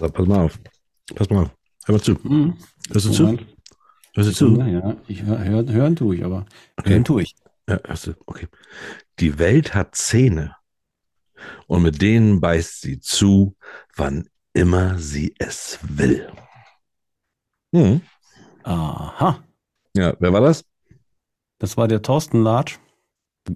So, pass mal auf. Pass mal auf. Hör mal zu. Mhm. Hörst du zu? Moment. Hörst du zu? Ja, ich hör, hör, hören tue ich, aber hören tue ich. Ja, hörst du. Okay. Die Welt hat Zähne. Und mit denen beißt sie zu, wann immer sie es will. Hm. Aha. Ja, wer war das? Das war der Thorsten Latsch.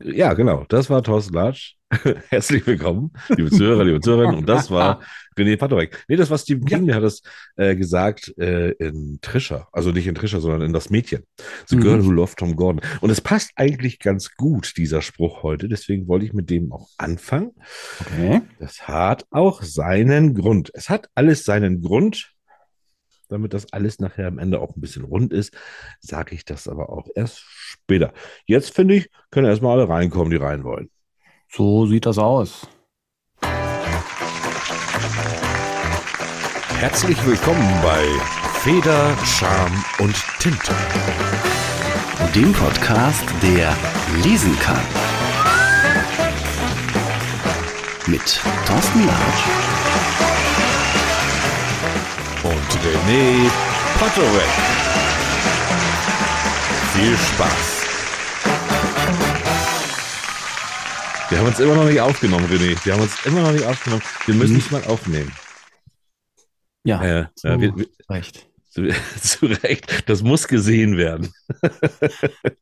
Ja, genau. Das war Thorsten Latsch. Herzlich willkommen, liebe Zuhörer, liebe Zuhörerinnen. Und das war René Patorek. Nee, das war Stephen King, der hat das äh, gesagt äh, in Trisha. Also nicht in Trisha, sondern in das Mädchen. The Mhm. Girl Who Loved Tom Gordon. Und es passt eigentlich ganz gut, dieser Spruch heute. Deswegen wollte ich mit dem auch anfangen. Okay. Das hat auch seinen Grund. Es hat alles seinen Grund. Damit das alles nachher am Ende auch ein bisschen rund ist, sage ich das aber auch erst später. Jetzt finde ich, können erstmal alle reinkommen, die rein wollen. So sieht das aus. Herzlich willkommen bei Feder, Charme und Tinte. Dem Podcast, der lesen kann. Mit Thorsten Latsch Und René Potterweg. Viel Spaß. Wir haben uns immer noch nicht aufgenommen, René. Wir haben uns immer noch nicht aufgenommen. Wir müssen es mal aufnehmen. Ja, Ja, so ja, wir, wir, recht. zu, zu Recht. Das muss gesehen werden.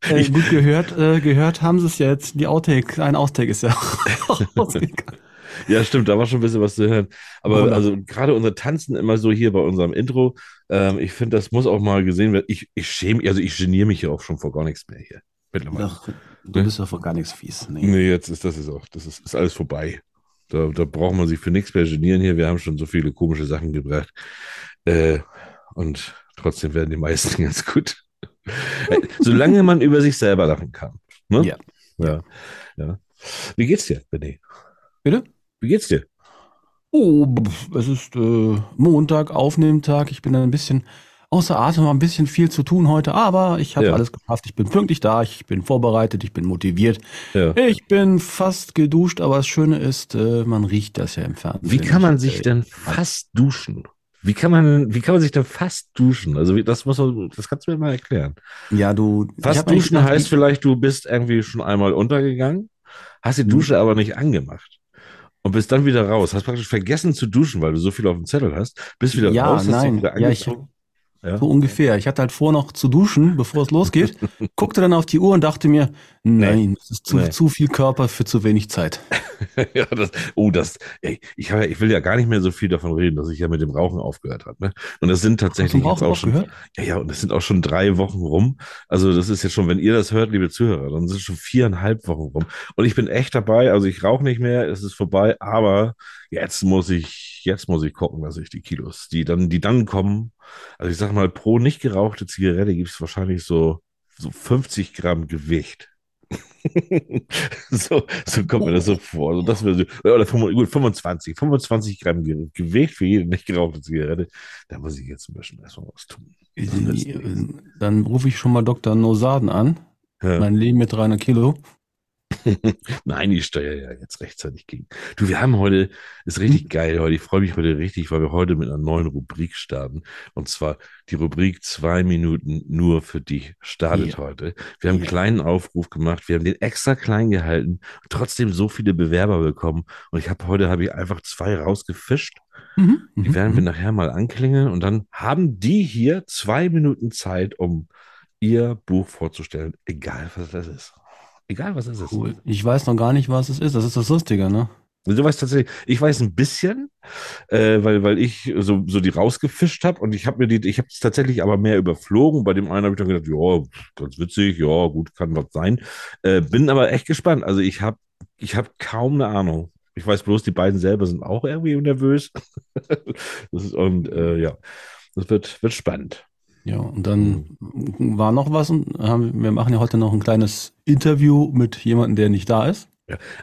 Äh, gut gehört, äh, gehört haben sie es ja jetzt. Die Outtake, ein Outtake ist ja rausgegangen. Ja, stimmt, da war schon ein bisschen was zu hören. Aber Wunderbar. also gerade unser Tanzen immer so hier bei unserem Intro, ähm, ich finde, das muss auch mal gesehen werden. Ich, ich schäme, also ich geniere mich ja auch schon vor gar nichts mehr hier. Mittlerweile. Ach, du bist ja vor gar nichts fies. Nee. Nee, jetzt ist das ist auch, das ist, ist alles vorbei. Da, da braucht man sich für nichts mehr genieren hier. Wir haben schon so viele komische Sachen gebracht. Äh, und trotzdem werden die meisten ganz gut. Äh, Solange man über sich selber lachen kann. Ne? Ja. ja. Ja. Wie geht's dir, René? Bitte? Wie geht's dir? Oh, es ist äh, Montag, Aufnehmtag. Ich bin ein bisschen außer Atem, ein bisschen viel zu tun heute, aber ich habe Ja. alles geschafft. Ich bin pünktlich da, ich bin vorbereitet, ich bin motiviert. Ja. Ich bin fast geduscht, aber das Schöne ist, äh, man riecht das ja im Fernsehen. Wie kann man Ich, sich äh, denn fast duschen? Wie kann man, wie kann man sich denn fast duschen? Also wie, das muss man, das kannst du mir mal erklären. Ja, du. Fast duschen gedacht, heißt vielleicht, du bist irgendwie schon einmal untergegangen, hast die Mhm. Dusche aber nicht angemacht und bist dann wieder raus. Hast praktisch vergessen zu duschen, weil du so viel auf dem Zettel hast. Bist wieder Ja, raus, hast nein. dich wieder angezogen. Ja. So ungefähr. Ich hatte halt vor, noch zu duschen, bevor es losgeht. guckte dann auf die Uhr und dachte mir, nein, das ist zu, Nee. zu viel Körper für zu wenig Zeit. ja, das, oh, das, ey, ich, ja- ich will ja gar nicht mehr so viel davon reden, dass ich ja mit dem Rauchen aufgehört habe. Ne? Und das sind tatsächlich Zum jetzt auch schon, ja, ja, und das sind auch schon drei Wochen rum. Also das ist jetzt schon, wenn ihr das hört, liebe Zuhörer, dann sind schon viereinhalb Wochen rum. Und ich bin echt dabei. Also ich rauche nicht mehr, es ist vorbei. Aber jetzt muss ich, jetzt muss ich gucken, dass ich die Kilos, die dann, die dann kommen. Also ich sag mal, pro nicht gerauchte Zigarette gibt es wahrscheinlich so so 50 Gramm Gewicht. so, so kommt mir das so vor. Also das wäre so, oder 25, gut, 25, 25 Gramm Ge- Gewicht für jede nicht gerauchte Zigarette. Da muss ich jetzt ein bisschen erstmal was tun. Dann rufe ich schon mal Dr. Nosaden an. Ja. Mein Leben mit 300 Kilo. Nein, ich steuere ja jetzt rechtzeitig gegen. Du, wir haben heute, ist richtig geil heute. Ich freue mich heute richtig, weil wir heute mit einer neuen Rubrik starten. Und zwar die Rubrik zwei Minuten nur für dich startet Ja. heute. Wir haben einen kleinen Aufruf gemacht. Wir haben den extra klein gehalten trotzdem so viele Bewerber bekommen. Und ich habe heute habe ich einfach zwei rausgefischt. Mhm. Die mhm, werden wir mhm. nachher mal anklingeln und dann haben die hier zwei Minuten Zeit, um ihr Buch vorzustellen, egal was das ist. Egal was es ist. Cool. Ich weiß noch gar nicht, was es ist. Das ist das Lustige, ne? Du weißt tatsächlich, ich weiß ein bisschen, äh, weil, weil ich so, so die rausgefischt habe und ich habe mir die, ich habe es tatsächlich aber mehr überflogen. Bei dem einen habe ich dann gedacht, ja, ganz witzig, ja, gut, kann was sein. Äh, bin aber echt gespannt. Also ich habe ich hab kaum eine Ahnung. Ich weiß bloß, die beiden selber sind auch irgendwie nervös. ist, und äh, ja, das wird, wird spannend. Ja, und dann war noch was. Und haben, wir machen ja heute noch ein kleines Interview mit jemandem, der nicht da ist.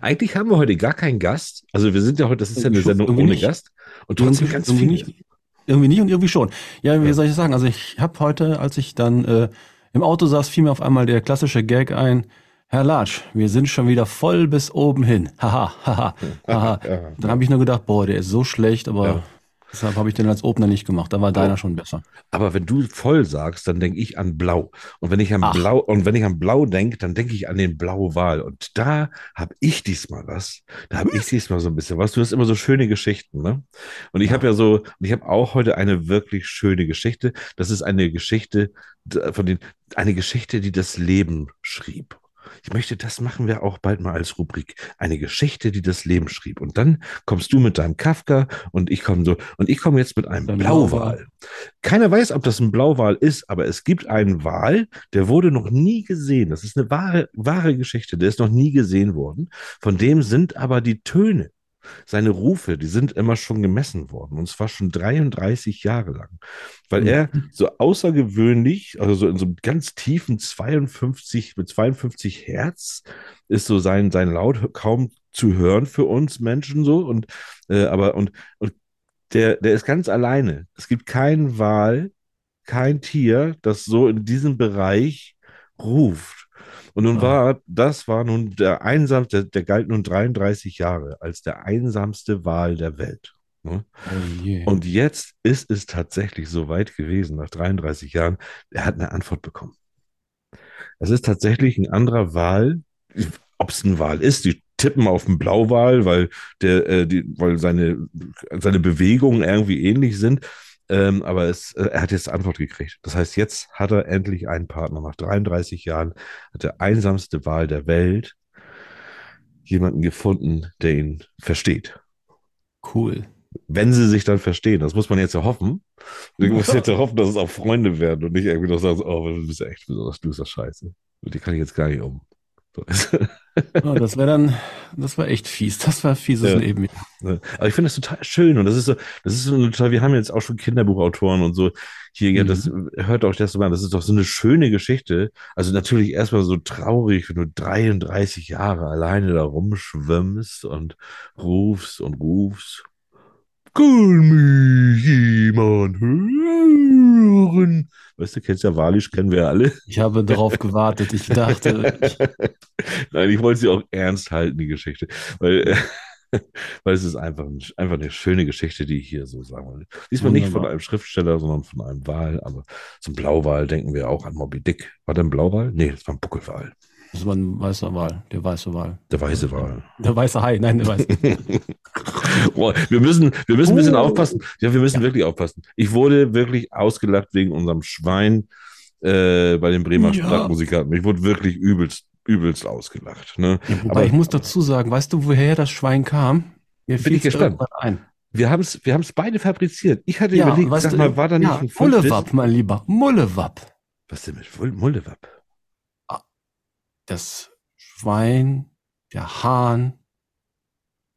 Eigentlich haben wir heute gar keinen Gast. Also wir sind ja heute, das ist ja eine Sendung ohne nicht. Gast. Und trotzdem Irgendwie- ganz irgendwie viel. nicht. Irgendwie nicht und irgendwie schon. Ja, wie Ja. soll ich sagen? Also ich habe heute, als ich dann äh, im Auto saß, fiel mir auf einmal der klassische Gag ein. Herr Latsch, wir sind schon wieder voll bis oben hin. Haha, haha, haha. Ja. Dann habe ich nur gedacht, boah, der ist so schlecht, aber Ja. Deshalb habe ich den als Opener nicht gemacht. Da war deiner schon besser. Aber wenn du voll sagst, dann denke ich an Blau. Und wenn ich an Ach. Blau und wenn ich an Blau denke, dann denke ich an den Blauwal. Und da habe ich diesmal was. Da habe ich diesmal so ein bisschen was. Du hast immer so schöne Geschichten, ne? Und ich Ja. habe ja so, und ich habe auch heute eine wirklich schöne Geschichte. Das ist eine Geschichte von den, eine Geschichte, die das Leben schrieb. Ich möchte, das machen wir auch bald mal als Rubrik. Eine Geschichte, die das Leben schrieb. Und dann kommst du mit deinem Kafka und ich komme so, und ich komme jetzt mit einem. Blauwal. Keiner weiß, ob das ein Blauwal ist, aber es gibt einen Wal, der wurde noch nie gesehen. Das ist eine wahre, wahre Geschichte, der ist noch nie gesehen worden. Von dem sind aber die Töne, seine Rufe, die sind immer schon gemessen worden. Und zwar schon 33 Jahre lang. Weil er so außergewöhnlich, also so in so einem ganz tiefen 52, mit 52 Hertz ist so sein, sein Laut kaum zu hören für uns Menschen so. Und, äh, aber, und, und der, der ist ganz alleine. Es gibt keinen Wal, kein Tier, das so in diesem Bereich ruft. Und nun Ja. war, das war nun der einsamste, der galt nun 33 Jahre als der einsamste Wal der Welt. ne? Oh. Und jetzt ist es tatsächlich so weit gewesen, nach 33 Jahren, er hat eine Antwort bekommen. Es ist tatsächlich ein anderer Wal, ob es ein Wal ist, die tippen auf den Blauwal, weil der, äh, die, weil seine, seine Bewegungen irgendwie ähnlich sind. Ähm, aber es, äh, er hat jetzt Antwort gekriegt. Das heißt, jetzt hat er endlich einen Partner. Nach 33 Jahren hat der einsamste Wal der Welt jemanden gefunden, der ihn versteht cool. wenn sie sich dann verstehen. Das muss man jetzt ja hoffen. Du musst jetzt ja hoffen, dass es auch Freunde werden und nicht irgendwie noch sagen, oh, du bist ja echt besonders, du bist ja scheiße. Mit dir kann ich jetzt gar nicht um. Ja, das wäre dann, das war echt fies. Das war fieses Ja. Leben. Aber ich finde das total schön und das ist so, das ist so total, wir haben jetzt auch schon Kinderbuchautoren und so hier, ja, das hört euch das so an, das ist doch so eine schöne Geschichte. Also natürlich erstmal so traurig, wenn du 33 Jahre alleine da rumschwimmst und rufst und rufst. Kann mich jemand hören? Weißt du, kennst ja Walisch, kennen wir alle. Ich habe darauf gewartet. Ich dachte, Nein, ich wollte sie auch ernst halten, die Geschichte. Weil, weil es ist einfach, ein, einfach eine schöne Geschichte, die ich hier so sagen wollte. Diesmal nicht von Wunderbar. einem Schriftsteller, sondern von einem Wal. Aber zum Blauwal denken wir auch an Moby Dick. War der ein Blauwal? Nee, das war ein Buckelwal. Das war ein weißer Wal. Der weiße Wal. Der weiße Wal. Der weiße Hai. Nein, der weiße. Boah, wir müssen, wir müssen ein bisschen Oh. aufpassen. Ja, wir müssen wirklich aufpassen. Ich wurde wirklich ausgelacht wegen unserem Schwein äh, bei den Bremer Ja. Stadtmusikanten. Ich wurde wirklich übelst, übelst ausgelacht. Ne? Ja, wobei Aber- ich muss dazu sagen, weißt du, woher das Schwein kam? Mir ich gespannt. ein. Wir haben es wir haben's beide fabriziert. Ich hatte Ja, überlegt, sag du, mal, war da nicht ja, ein? Mullewapp, mein Lieber. Mullewapp. Was denn mit Mul- Mullewapp? Das Schwein, der Hahn,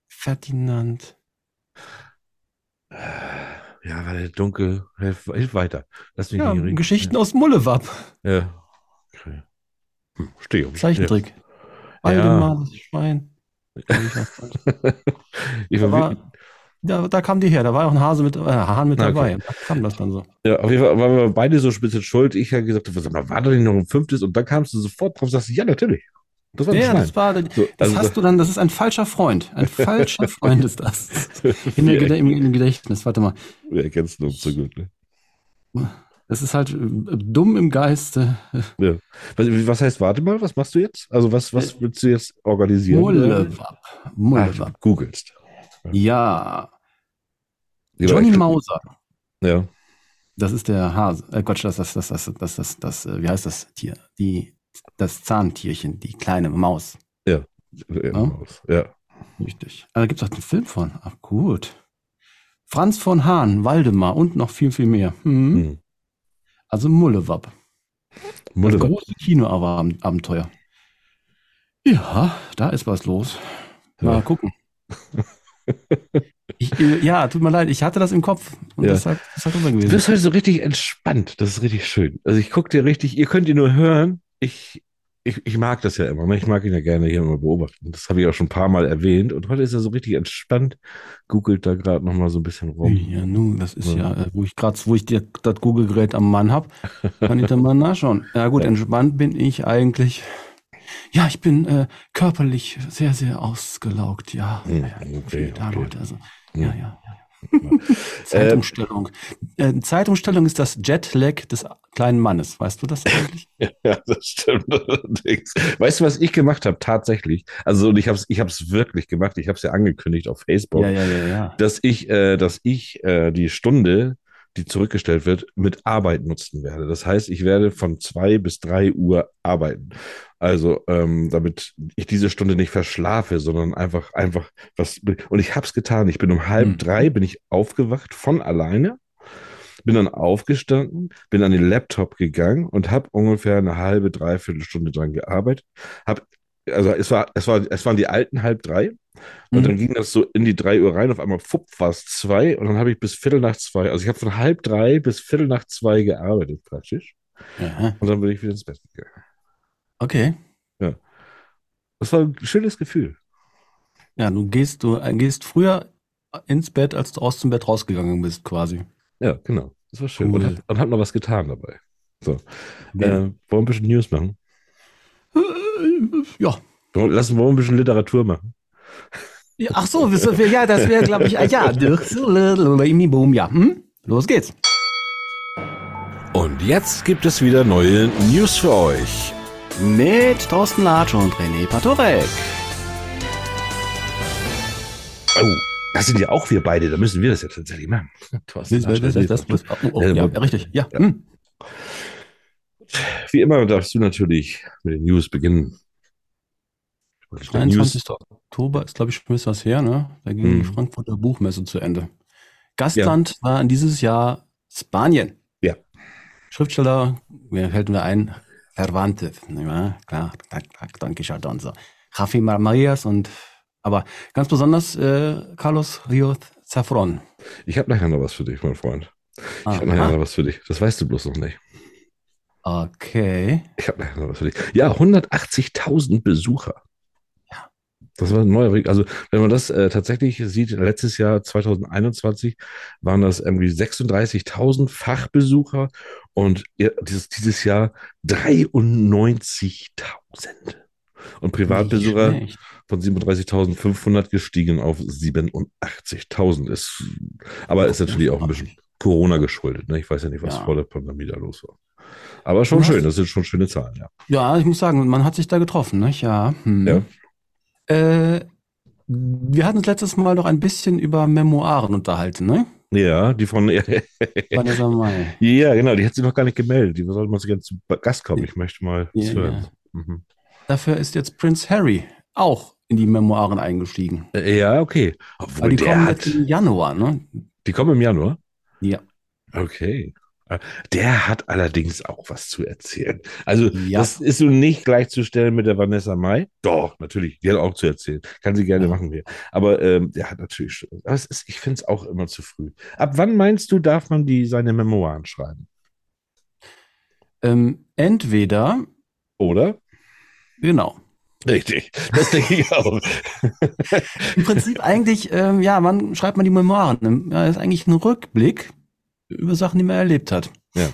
Ferdinand. Äh, Ja, war der dunkel. Hilf, hilf weiter. Lass mich Ja, nicht. Geschichten aus Mullewapp. Ja. Okay. Hm, steh um. Zeichentrick. Ja. Waldemar, das Schwein. Ich war Da, da, kam die her, da war auch ein Hase mit, äh, Hahn mit okay. dabei. Da kam das dann so. ja, auf jeden Fall waren wir beide so ein bisschen schuld. Ich habe gesagt, sag mal, war da nicht noch ein fünftes? Und dann kamst du sofort drauf und sagst, ja, natürlich. Das war Ja, Schwein. das war, das So, also hast du dann, das ist ein falscher Freund. Ein falscher Freund ist das. In der, Gede- im, Gedächtnis, warte mal. Wir erkennst du uns so gut. Ne? Das ist halt äh, dumm im Geiste. Ja. Was, was heißt, warte mal, was machst du jetzt? Also, was, was willst du jetzt organisieren? Mullewapp. Mullewapp. du googelst. Ja. Johnny Mauser. Ja. Das ist der Hase. Äh, Gott, das, das, das, das, das, das, das, äh, wie heißt das Tier? Die, das Zahntierchen, die kleine Maus. Ja. ja. Richtig. Ah, da gibt es auch einen Film von. Ach, gut. Franz von Hahn, Waldemar und noch viel, viel mehr. Hm. Hm. Also Mullewapp. Das Mullewapp. große Kinoabenteuer. Ja, da ist was los. Mal Ja. gucken. Ich, äh, ja, tut mir leid, ich hatte das im Kopf und Ja. deshalb das drüber Du gewesen. bist heute so richtig entspannt. Das ist richtig schön. Also ich gucke dir richtig, ihr könnt ihn nur hören. Ich, ich, ich mag das ja immer. ne? Ich mag ihn ja gerne hier immer beobachten. Das habe ich auch schon ein paar Mal erwähnt. Und heute ist er so richtig entspannt. Googelt da gerade noch mal so ein bisschen rum. Ja, nun, das ist Ja. ja, äh, wo ich gerade, wo ich dir das Google-Gerät am Mann hab, kann ich da mal nachschauen. Ja gut, Ja. entspannt bin ich eigentlich. Ja, ich bin äh, körperlich sehr, sehr ausgelaugt, ja. Hm, ja, okay, okay. also, Hm. ja, ja, ja. Zeitumstellung. Äh, Zeitumstellung ist das Jetlag des kleinen Mannes. Weißt du das eigentlich? Ja, das stimmt. allerdings. Weißt du, was ich gemacht habe? Tatsächlich. Also und ich habe es ich hab's wirklich gemacht. Ich habe es ja angekündigt auf Facebook, ja, ja, ja. dass ich, äh, dass ich äh, die Stunde, die zurückgestellt wird, mit Arbeit nutzen werde. Das heißt, ich werde von zwei bis drei Uhr arbeiten. Also, ähm, damit ich diese Stunde nicht verschlafe, sondern einfach, einfach was. Und ich habe es getan. Ich bin um halb Hm. drei bin ich aufgewacht von alleine, bin dann aufgestanden, bin an den Laptop gegangen und habe ungefähr eine halbe, dreiviertel Stunde dran gearbeitet. Hab, also es war, es war, es waren die alten halb drei. Und Mhm. dann ging das so in die drei Uhr rein. Auf einmal fupp war es zwei und dann habe ich bis Viertel nach zwei, also ich habe von halb drei bis Viertel nach zwei gearbeitet praktisch. Aha. Und dann bin ich wieder ins Bett gegangen. Okay. Das war ein schönes Gefühl. Ja, du gehst, du äh, gehst früher ins Bett, als du aus dem Bett rausgegangen bist, quasi. Ja, genau. Das war schön. Cool. Und, hat, und hat noch was getan dabei. So. Ja. Äh, wollen wir ein bisschen News machen? Äh, ja. Wollen- Lassen wir ein bisschen Literatur machen. Ja. Ach so, ja, das wäre, glaube ich, ja. Ja. Hm? Los geht's. Und jetzt gibt es wieder neue News für euch. Mit Thorsten Latsch und René Patorek. Oh, das sind ja auch wir beide. Da müssen wir das ja tatsächlich machen. Thorsten Das, das, Latsch, das, das, oh, oh, Äh, ja, richtig. Ja. Hm. Wie immer darfst du natürlich mit den News beginnen. Und die 23. Oktober ist, glaube ich, schon ein bisschen was her, ne? Da ging die Mhm. Frankfurter Buchmesse zu Ende. Gastland war in dieses Jahr Spanien. Ja. Schriftsteller, mir fällt mir ein, nicht wahr? Klar, Don Quixote und so. Javi Marias und, aber ganz besonders äh, Carlos Ríos Zafron. Ich habe nachher noch was für dich, mein Freund. Ich Ah, habe nachher ah, noch was für dich. Das weißt du bloß noch nicht. okay. Ich habe nachher noch was für dich. Ja, 180.000 Besucher. Das war ein neuer Weg. Also, wenn man das äh, tatsächlich sieht, letztes Jahr 2021 waren das irgendwie 36.000 Fachbesucher und ja, dieses, dieses Jahr 93.000. Und Privatbesucher von 37.500 gestiegen auf 87.000. Ist, aber ist natürlich auch ein bisschen Corona geschuldet. Ne? Ich weiß ja nicht, was Ja. vor der Pandemie da los war. Aber schon schön, das sind schon schöne Zahlen, ja. Ja, ich muss sagen, man hat sich da getroffen, nicht? Ja. Hm. Ja. Äh, wir hatten uns letztes Mal noch ein bisschen über Memoiren unterhalten, ne? Ja, die von. Vanessa Mai. ja, genau, die hat sich noch gar nicht gemeldet. Die sollte mal so gerne zu Gast kommen. Ich möchte mal Ja, hören. ja. Mhm. Dafür ist jetzt Prince Harry auch in die Memoiren eingestiegen. Äh, Ja, okay. Obwohl die der kommen hat. jetzt im Januar, ne? Die kommen im Januar? Ja. Okay. Der hat allerdings auch was zu erzählen. Also, Ja. das ist so nicht gleichzustellen mit der Vanessa Mai. Doch, natürlich, die hat auch zu erzählen. Kann sie gerne Ja. machen wir. Aber ähm, der hat natürlich schon. Aber ist, ich finde es auch immer zu früh. Ab wann meinst du, darf man die seine Memoiren schreiben? Ähm, entweder, Oder? genau. Richtig. Das denke ich auch. Im Prinzip eigentlich, ähm, ja, wann schreibt man die Memoiren? Ja, das ist eigentlich ein Rückblick über Sachen, die man erlebt hat. Ja.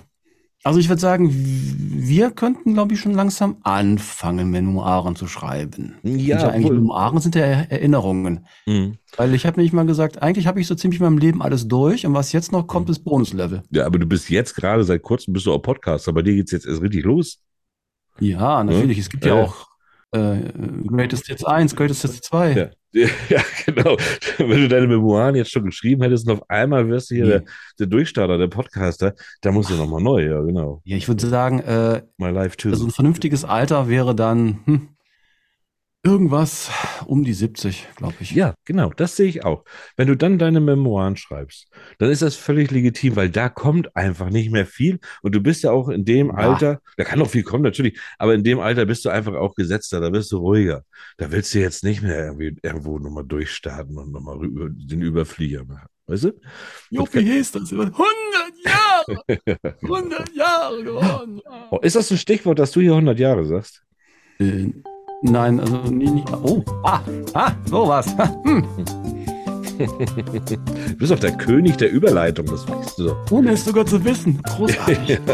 Also ich würde sagen, wir könnten, glaube ich, schon langsam anfangen, Memoiren zu schreiben. Ja, ja eigentlich. Memoiren sind ja Er- Erinnerungen. Mhm. Weil ich habe nämlich mal gesagt, eigentlich habe ich so ziemlich in meinem Leben alles durch und was jetzt noch kommt, ist Bonuslevel. Ja, aber du bist jetzt gerade seit kurzem bist du auch Podcaster. Bei dir geht's jetzt erst richtig los. Ja, natürlich. Es gibt ja Ja. auch äh, Greatest Hits 1, Greatest Hits 2. Ja. Ja, genau. Wenn du deine Memoiren jetzt schon geschrieben hättest und auf einmal wirst du hier Nee. der, der Durchstarter, der Podcaster, da musst du nochmal neu, ja, genau. Ja, ich würde sagen, äh, My Life too. also ein vernünftiges Alter wäre dann hm, irgendwas um die 70, glaube ich. ja, genau, das sehe ich auch. Wenn du dann deine Memoiren schreibst, dann ist das völlig legitim, weil da kommt einfach nicht mehr viel und du bist ja auch in dem Ja. Alter, da kann noch viel kommen, natürlich, aber in dem Alter bist du einfach auch gesetzter, da bist du ruhiger. Da willst du jetzt nicht mehr irgendwie irgendwo nochmal durchstarten und nochmal rüber, den Überflieger machen. Weißt du? Jo, wie hieß das? 100 Jahre! 100 Jahre geworden! Oh, ist das ein Stichwort, dass du hier 100 Jahre sagst? Äh, nein, also nie, nicht. Oh, ah, ah, sowas. Hm, Du bist doch der König der Überleitung, das weißt du doch. ohne es sogar zu wissen. Großartig.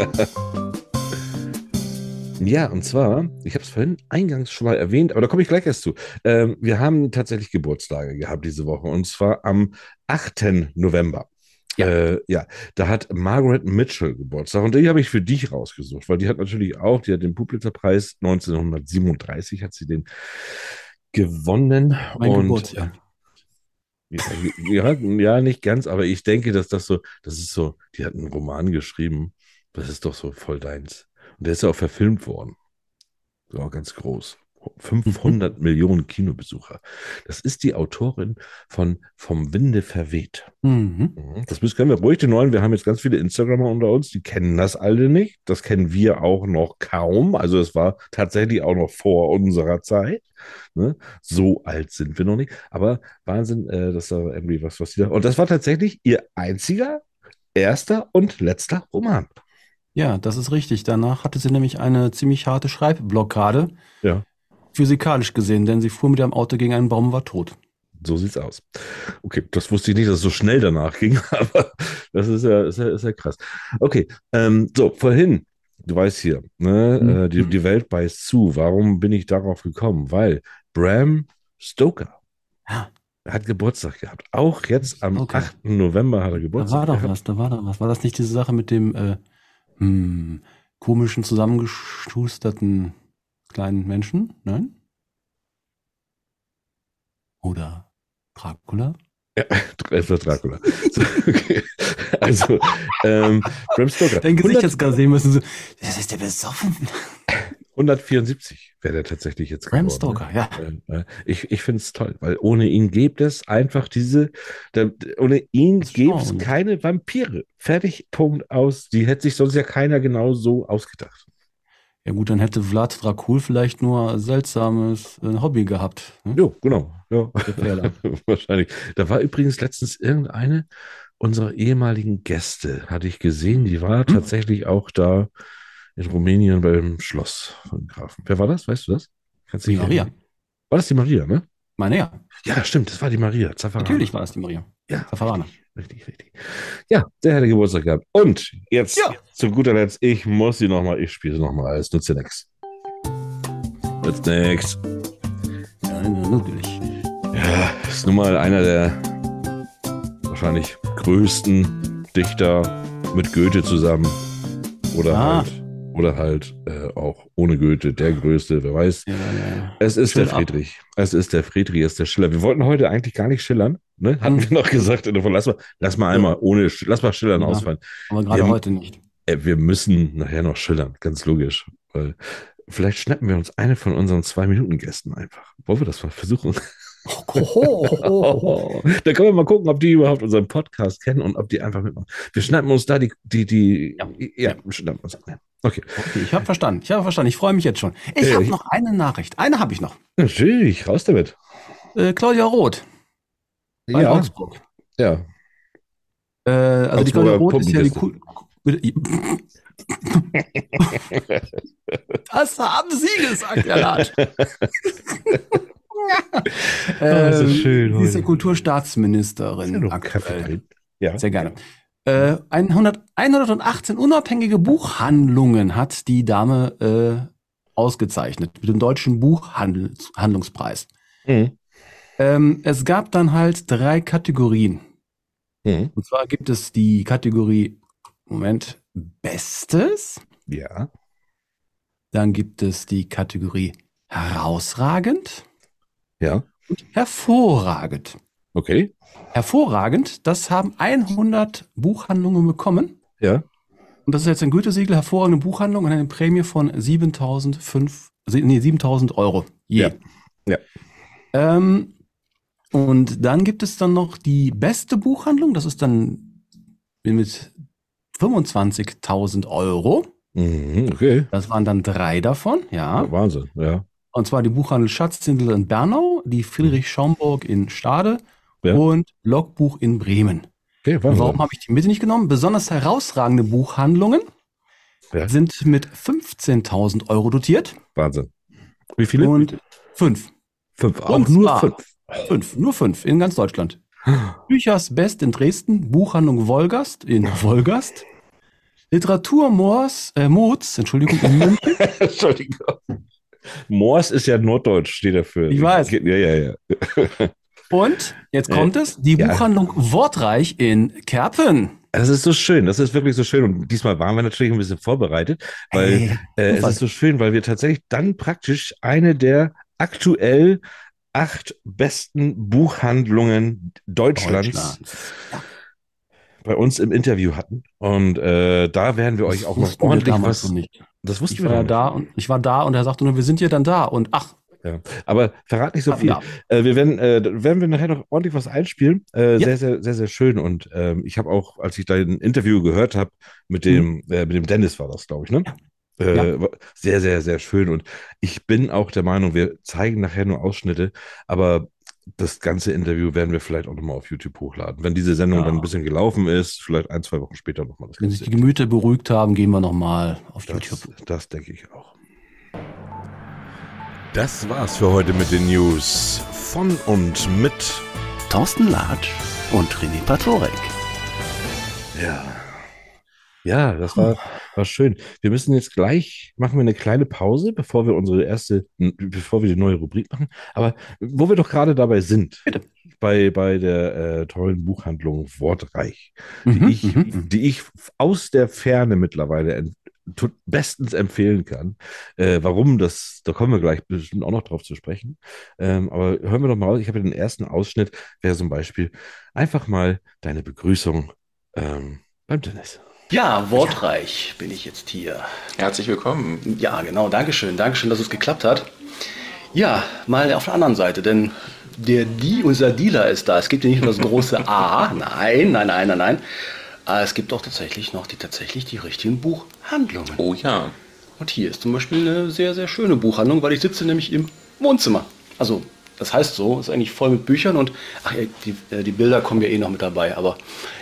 Ja, und zwar, ich habe es vorhin eingangs schon mal erwähnt, aber da komme ich gleich erst zu. Ähm, wir haben tatsächlich Geburtstage gehabt diese Woche und zwar am 8. November. Ja. Äh, ja, da hat Margaret Mitchell Geburtstag und die habe ich für dich rausgesucht, weil die hat natürlich auch, die hat den Pulitzerpreis 1937 hat sie den gewonnen Mein und Geburtsjahr. ja, ja, nicht ganz, aber ich denke, dass das so, das ist so, die hat einen Roman geschrieben, das ist doch so voll deins. Und der ist ja auch verfilmt worden. So ganz groß. 500 Millionen Kinobesucher. Das ist die Autorin von Vom Winde verweht. Mhm. Mhm. Das müssen- können wir ruhig den neuen. Wir haben jetzt ganz viele Instagramer unter uns, die kennen das alle nicht. Das kennen wir auch noch kaum. Also es war tatsächlich auch noch vor unserer Zeit. Ne? So alt sind wir noch nicht. Aber Wahnsinn, äh, das war irgendwie was, was sie da. Und das war tatsächlich ihr einziger, erster und letzter Roman. Ja, das ist richtig. Danach hatte sie nämlich eine ziemlich harte Schreibblockade. Ja. Physikalisch gesehen, denn sie fuhr mit ihrem Auto gegen einen Baum und war tot. So sieht's aus. Okay, das wusste ich nicht, dass es so schnell danach ging, aber das ist ja, ist ja, ist ja krass. Okay, ähm, so, vorhin, du weißt hier, ne, Mhm. äh, die, die Welt beißt zu. Warum bin ich darauf gekommen? Weil Bram Stoker Ja. hat Geburtstag gehabt. Auch jetzt am Stoker. 8. November hat er Da Geburtstag war doch gehabt. was, da war doch was. War das nicht diese Sache mit dem äh, hm, komischen, zusammengeschusterten kleinen Menschen? Nein? Oder Dracula? Es wird Dracula. So, okay. Also, ähm, Bram Stoker. Dein Gesicht 100 jetzt gerade sehen müssen. So, das ist der besoffen. 174 wäre der tatsächlich jetzt Bram geworden, ne? Stoker, ja. Äh, äh, Ich, ich finde es toll, weil ohne ihn gibt es einfach diese, da, ohne ihn gäbe es keine Vampire. Fertig, Punkt aus. Die hätte sich sonst ja keiner genau so ausgedacht. Ja gut, dann hätte Vlad Dracul vielleicht nur ein seltsames äh, Hobby gehabt. Ne? Jo, genau. Ja. Wahrscheinlich. Da war übrigens letztens irgendeine unserer ehemaligen Gäste, hatte ich gesehen, die war tatsächlich auch da in Rumänien beim Schloss von Grafen. Wer war das? Weißt du das? Kannst du Die Maria. erinnern? War das die Maria, ne? Meine ja. Ja, stimmt, das war die Maria. Zaffarana. Natürlich war das die Maria. Ja, Zaffarana. Richtig, richtig. Ja, der hätte Geburtstag gehabt. Und jetzt Ja. zu guter Letzt, ich muss sie nochmal, ich spiele sie nochmal, es nützt ja nichts. Nützt nichts. Ja, natürlich. Ja, ist nun mal einer der wahrscheinlich größten Dichter mit Goethe zusammen. Oder Ah. halt, oder halt äh, auch ohne Goethe, der größte, wer weiß. Ja, ja. Es ist der Schön ab. Friedrich. Es ist der Friedrich, es ist der Schiller. Wir wollten heute eigentlich gar nicht schillern, ne? Hatten Hm. wir noch gesagt. Davon, lass mal, lass mal einmal ohne, lass mal schillern Ja. ausfallen. Aber gerade haben- heute nicht. Äh, wir müssen nachher noch schillern, ganz logisch. Weil vielleicht schnappen wir uns eine von unseren Zwei-Minuten-Gästen einfach. Wollen wir das mal versuchen? da können wir mal gucken, ob die überhaupt unseren Podcast kennen und ob die einfach mitmachen. Wir schnappen uns da die, die, die, ja, Ja. wir schnappen uns eine. Okay, Okay, ich habe verstanden. Ich habe verstanden. Ich freue mich jetzt schon. Ich Äh, habe noch eine Nachricht. Eine habe ich noch. natürlich, raus damit. Äh, Claudia Roth bei Ja, Augsburg. ja. Äh, also die Claudia Roth ist ja die cool. Das haben Sie gesagt, Herr Latsch. das ist schön Sie ist ja. Kulturstaatsministerin aktuell. Ja. Sehr gerne. Äh, 100, 118 unabhängige Buchhandlungen hat die Dame äh, ausgezeichnet mit dem Deutschen Buchhandlungspreis. Mhm. Ähm, es gab dann halt drei Kategorien. Mhm. Und zwar gibt es die Kategorie, Moment, Bestes. Ja. Dann gibt es die Kategorie herausragend Ja. und hervorragend. Okay. Hervorragend, das haben 100 Buchhandlungen bekommen. Ja. Und das ist jetzt ein Gütesiegel, hervorragende Buchhandlung und eine Prämie von 7005, nee, 7000 Euro je. Ja. Ja. Ähm, und dann gibt es dann noch die beste Buchhandlung, das ist dann mit 25.000 Euro. Mhm. Okay. Das waren dann drei davon, ja. Ja, Wahnsinn. Ja. Und zwar die Buchhandel Schatztindl in Bernau, die Friedrich Schaumburg in Stade Ja. und Logbuch in Bremen. Okay, warum habe ich die Mitte nicht genommen? Besonders herausragende Buchhandlungen Ja. sind mit 15.000 Euro dotiert Wahnsinn. Wie viele? und fünf. fünf. Auch und nur fünf. Fünf, nur fünf in ganz Deutschland. Büchers Best in Dresden, Buchhandlung Wolgast in Wolgast, Literaturmoors, äh, Moods, Entschuldigung, in München. Entschuldigung. Moors ist ja Norddeutsch, steht dafür. Ich weiß. Ja, ja, ja. Und jetzt kommt es, die Ja. Buchhandlung Wortreich in Kerpen. Das ist so schön, das ist wirklich so schön. Und diesmal waren wir natürlich ein bisschen vorbereitet, weil Ey, äh, es ist so schön, weil wir tatsächlich dann praktisch eine der aktuell acht besten Buchhandlungen Deutschlands Deutschlands. bei uns im Interview hatten. Und äh, da werden wir euch auch noch ordentlich was. nicht. Das wussten Ich wir war ja da und ich war da und er sagte nur, wir sind ja dann da. Und ach, Ja. Aber verrat nicht so viel. ja. Äh, wir werden, äh, werden wir nachher noch ordentlich was einspielen. Äh, Ja. Sehr, sehr, sehr, sehr schön. Und ähm, ich habe auch, als ich dein Interview gehört habe, mit dem, äh, mit dem Dennis war das, glaube ich, ne? Äh, Mhm. Ja. Sehr, sehr, sehr schön. Und ich bin auch der Meinung, wir zeigen nachher nur Ausschnitte, aber das ganze Interview werden wir vielleicht auch nochmal auf YouTube hochladen. Wenn diese Sendung Ja. dann ein bisschen gelaufen ist, vielleicht ein, zwei Wochen später nochmal das Wenn sich die Gemüter beruhigt haben, gehen wir nochmal auf Das, YouTube. das denke ich auch. Das war's für heute mit den News von und mit Thorsten Latsch und René Patorek. Ja. Ja, das war, war schön. Wir müssen jetzt gleich, machen wir eine kleine Pause, bevor wir unsere erste, bevor wir die neue Rubrik machen. Aber wo wir doch gerade dabei sind, Bitte. bei, bei der äh, tollen Buchhandlung Wortreich, die, Mhm, ich, mhm. die ich aus der Ferne mittlerweile bestens empfehlen kann. Äh, warum, das, da kommen wir gleich bestimmt auch noch drauf zu sprechen. Ähm, aber hören wir doch mal, ich habe den ersten Ausschnitt, wäre zum Beispiel einfach mal deine Begrüßung ähm, beim Dennis. Ja, wortreich bin ich jetzt hier. Herzlich willkommen. Ja, genau, Dankeschön. Dankeschön, dass es geklappt hat. Ja, mal auf der anderen Seite, denn der die, unser Dealer ist da. Es gibt ja nicht nur das große A, nein, nein, nein, nein, nein. Aber es gibt auch tatsächlich noch die tatsächlich die richtigen Buchhandlungen. Oh ja. Und hier ist zum Beispiel eine sehr, sehr schöne Buchhandlung, weil ich sitze nämlich im Wohnzimmer. Also, das heißt so, ist eigentlich voll mit Büchern und ach, die, äh, die Bilder kommen ja eh noch mit dabei, aber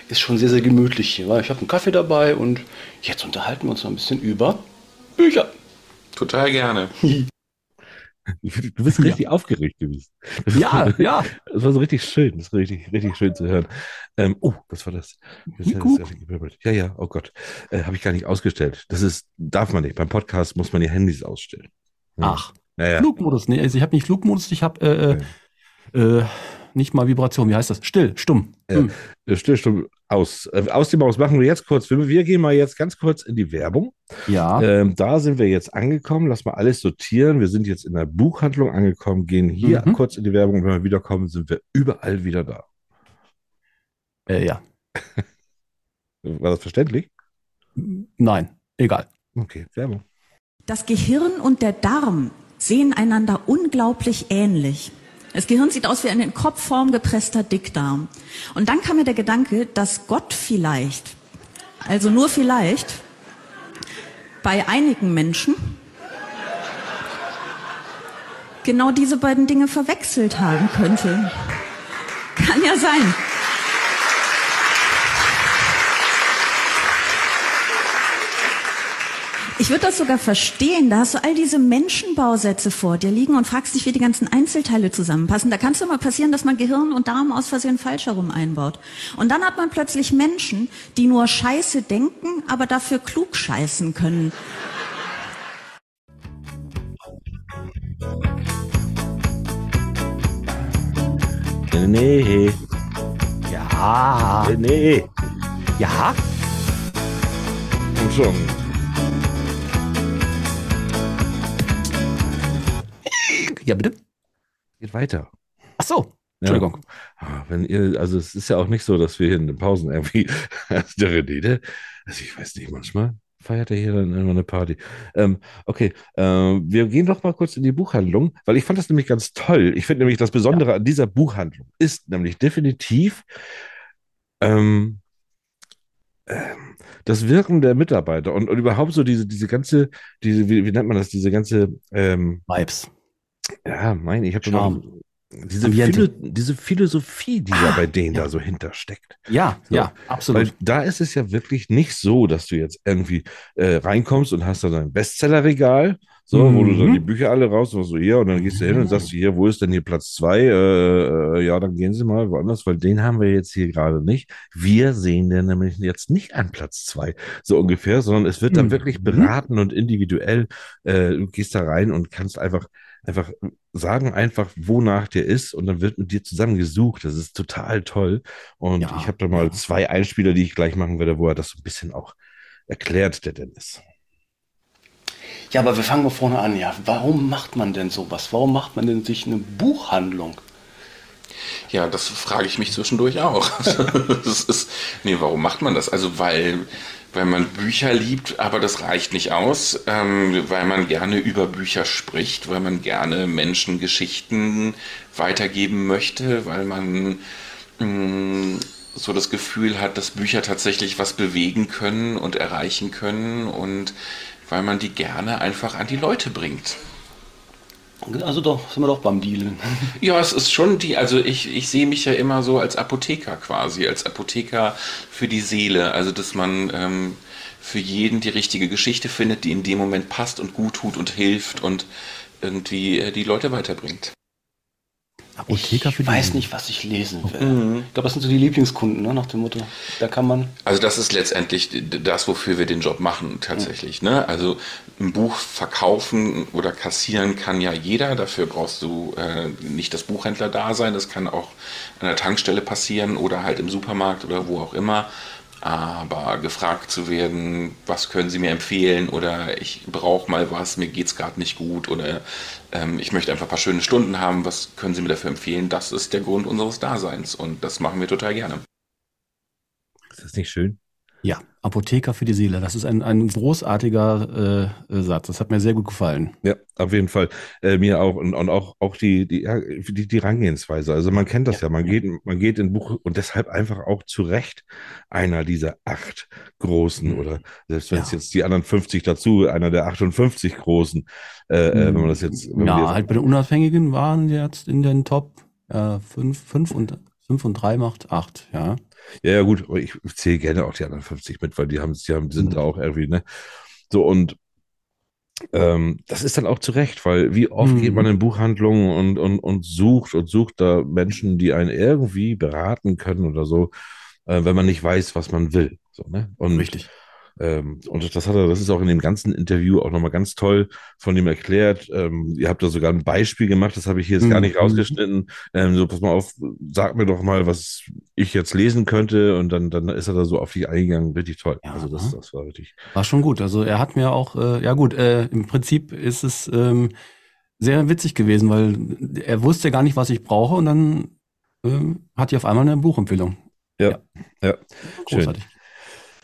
ist schon sehr, sehr gemütlich hier. Weil ich habe einen Kaffee dabei und jetzt unterhalten wir uns noch ein bisschen über Bücher. Total gerne. Du bist richtig aufgeregt gewesen. Das Ja, war- ja. Das war so richtig schön. Das war richtig, richtig schön zu hören. Ähm, oh, das war das. das, Wie das. Ja, ja, oh Gott. Äh, Habe ich gar nicht ausgestellt. Das ist, darf man nicht. Beim Podcast muss man die Handys ausstellen. Ja. Ach, Ja, ja. Flugmodus. Nee, also ich habe nicht Flugmodus, ich habe äh, äh, äh, nicht mal Vibration. Wie heißt das? Still, stumm. Ja. Hm. Äh, Still, stumm, aus. Äh, aus dem Maus machen wir jetzt kurz. Wir, wir gehen mal jetzt ganz kurz in die Werbung. ja. Ähm, da sind wir jetzt angekommen. Lass mal alles sortieren. Wir sind jetzt in der Buchhandlung angekommen, gehen hier Mhm. kurz in die Werbung. Und wenn wir wiederkommen, sind wir überall wieder da. Äh, ja. War das verständlich? Nein, egal. Okay, Werbung. Das Gehirn und der Darm sehen einander unglaublich ähnlich. Das Gehirn sieht aus wie ein in Kopfform gepresster Dickdarm. Und dann kam mir der Gedanke, dass Gott vielleicht, also nur vielleicht, bei einigen Menschen genau diese beiden Dinge verwechselt haben könnte. Kann ja sein. Ich würde das sogar verstehen. Da hast du all diese Menschenbausätze vor dir liegen und fragst dich, wie die ganzen Einzelteile zusammenpassen. Da kann es doch mal passieren, dass man Gehirn und Darm aus Versehen falsch herum einbaut. Und dann hat man plötzlich Menschen, die nur Scheiße denken, aber dafür klug scheißen können. Nee, Ja. nee. Ja. Komm schon. Ja, bitte. Geht weiter. Ach so. Entschuldigung. Ah, Wenn ihr, also es ist ja auch nicht so, dass wir hier in den Pausen irgendwie, also der René, der, also ich weiß nicht, manchmal feiert er hier dann immer eine Party. Ähm, okay, ähm, wir gehen doch mal kurz in die Buchhandlung, weil ich fand das nämlich ganz toll. Ich finde nämlich das Besondere an dieser Buchhandlung ist nämlich definitiv ähm, ähm, das Wirken der Mitarbeiter und, und überhaupt so diese, diese ganze, diese, wie, wie nennt man das, diese ganze, ähm, Vibes. Ja, mein, ich habe Charme. noch diese. Philo diese Philosophie, die da bei denen da so hintersteckt. Ja, So. ja, absolut. Weil da ist es ja wirklich nicht so, dass du jetzt irgendwie äh, reinkommst und hast da dein Bestsellerregal, so, wo du dann Mhm. die Bücher alle raus und so hier und dann gehst du hin und sagst hier, wo ist denn hier Platz zwei? Äh, äh, ja, dann gehen Sie mal woanders, weil den haben wir jetzt hier gerade nicht. Wir sehen den nämlich jetzt nicht an Platz zwei, so ungefähr, sondern es wird dann Mhm. wirklich beraten und individuell. Äh, du gehst da rein und kannst einfach einfach sagen einfach, wonach der ist und dann wird mit dir zusammen gesucht. Das ist total toll. Und Ja, ich habe da mal ja. zwei Einspieler, die ich gleich machen werde, wo er das so ein bisschen auch erklärt, der Dennis. Ja, aber wir fangen mal vorne an. Ja, warum macht man denn sowas? Warum macht man denn sich eine Buchhandlung? Ja, das frage ich mich zwischendurch auch. das ist, nee, warum macht man das? Also weil, weil man Bücher liebt, aber das reicht nicht aus, ähm, weil man gerne über Bücher spricht, weil man gerne Menschen Geschichten weitergeben möchte, weil man mh, so das Gefühl hat, dass Bücher tatsächlich was bewegen können und erreichen können und weil man die gerne einfach an die Leute bringt. Also doch, sind wir doch beim Dealen. Ja, es ist schon die, also ich, ich sehe mich ja immer so als Apotheker quasi, als Apotheker für die Seele. Also, dass man ähm, für jeden die richtige Geschichte findet, die in dem Moment passt und gut tut und hilft und irgendwie äh, die Leute weiterbringt. Apotheker ich für die weiß Seele. nicht, was ich lesen will. Ich glaube, das sind so die Lieblingskunden, ne, nach dem Motto. Da kann man. Also das ist letztendlich das, wofür wir den Job machen tatsächlich. Ne? Also ein Buch verkaufen oder kassieren kann ja jeder. Dafür brauchst du äh, nicht das Buchhändler da sein. Das kann auch an der Tankstelle passieren oder halt im Supermarkt oder wo auch immer. Aber gefragt zu werden, was können Sie mir empfehlen oder ich brauche mal was, mir geht's gerade nicht gut oder ähm, ich möchte einfach ein paar schöne Stunden haben, was können Sie mir dafür empfehlen? Das ist der Grund unseres Daseins und das machen wir total gerne. Ist das nicht schön? Ja, Apotheker für die Seele. Das ist ein, ein großartiger äh, Satz. Das hat mir sehr gut gefallen. Ja, auf jeden Fall. Äh, mir auch und, und auch, auch die, die, ja, die, die Rangehensweise. Also man kennt das ja, man geht, man geht in Buch und deshalb einfach auch zu Recht einer dieser acht großen oder selbst wenn es Ja. jetzt die anderen 50 dazu, einer der 58 großen, äh, äh, wenn man das jetzt, ja, jetzt halt bei den Unabhängigen waren jetzt in den Top äh, fünf, fünf und fünf und drei macht acht, ja. Ja, ja, gut, aber ich zähle gerne auch die anderen 50 mit, weil die haben, die haben, sind Mhm. da auch irgendwie, ne? So, und ähm, das ist dann auch zu Recht, weil wie oft Mhm. geht man in Buchhandlungen und, und, und sucht und sucht da Menschen, die einen irgendwie beraten können oder so, äh, wenn man nicht weiß, was man will. So, ne? Und Richtig. Ähm, und das hat er, das ist auch in dem ganzen Interview auch nochmal ganz toll von ihm erklärt. Ähm, ihr habt da sogar ein Beispiel gemacht, das habe ich hier jetzt gar nicht Mhm. rausgeschnitten. Ähm, so, pass mal auf, sag mir doch mal, was ich jetzt lesen könnte. Und dann, dann ist er da so auf dich eingegangen. Richtig toll. Ja. Also das, das war richtig. War schon gut. Also er hat mir auch, äh, ja gut, äh, im Prinzip ist es ähm, sehr witzig gewesen, weil er wusste gar nicht, was ich brauche und dann ähm, hatte ich auf einmal eine Buchempfehlung. Ja, ja. Schön. Großartig.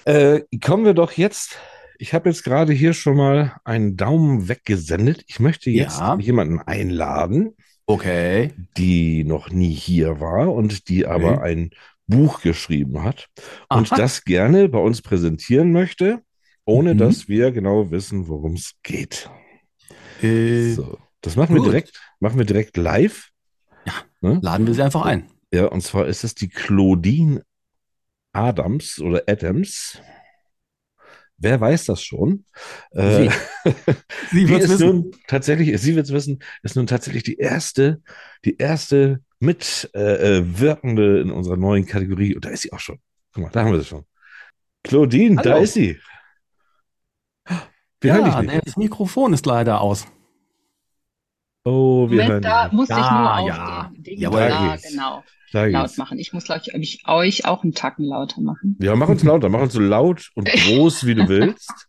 Äh, kommen wir doch jetzt. Ich habe jetzt gerade hier schon mal einen Daumen weggesendet. Ich möchte jetzt Ja. jemanden einladen, Okay. die noch nie hier war und die aber Okay. ein Buch geschrieben hat und Aha. das gerne bei uns präsentieren möchte, ohne Mhm. dass wir genau wissen, worum es geht. Äh, So, das machen wir gut. direkt, machen wir direkt live. Ja. Ne? Laden wir sie einfach ein. Ja, und zwar ist es die Claudine Adams oder Adams. Wer weiß das schon? Äh, Sie die wird's ist wissen. nun tatsächlich, sie wird es wissen, ist nun tatsächlich die erste, die erste mitwirkende äh, wirkende in unserer neuen Kategorie. Und da ist sie auch schon. Guck mal, da haben wir sie schon. Claudine, da Hallo. ist sie. Wir hören ja, dich nicht. das Mikrofon ist leider aus. Oh, wir hören Moment, da dich nicht. muss ich Ja, nur ja. auf den Ding Jawohl. da, Da genau, Da laut machen. Ich muss gleich ich, euch auch einen Tacken lauter machen. Ja, mach uns lauter, mach uns so laut und groß, wie du willst.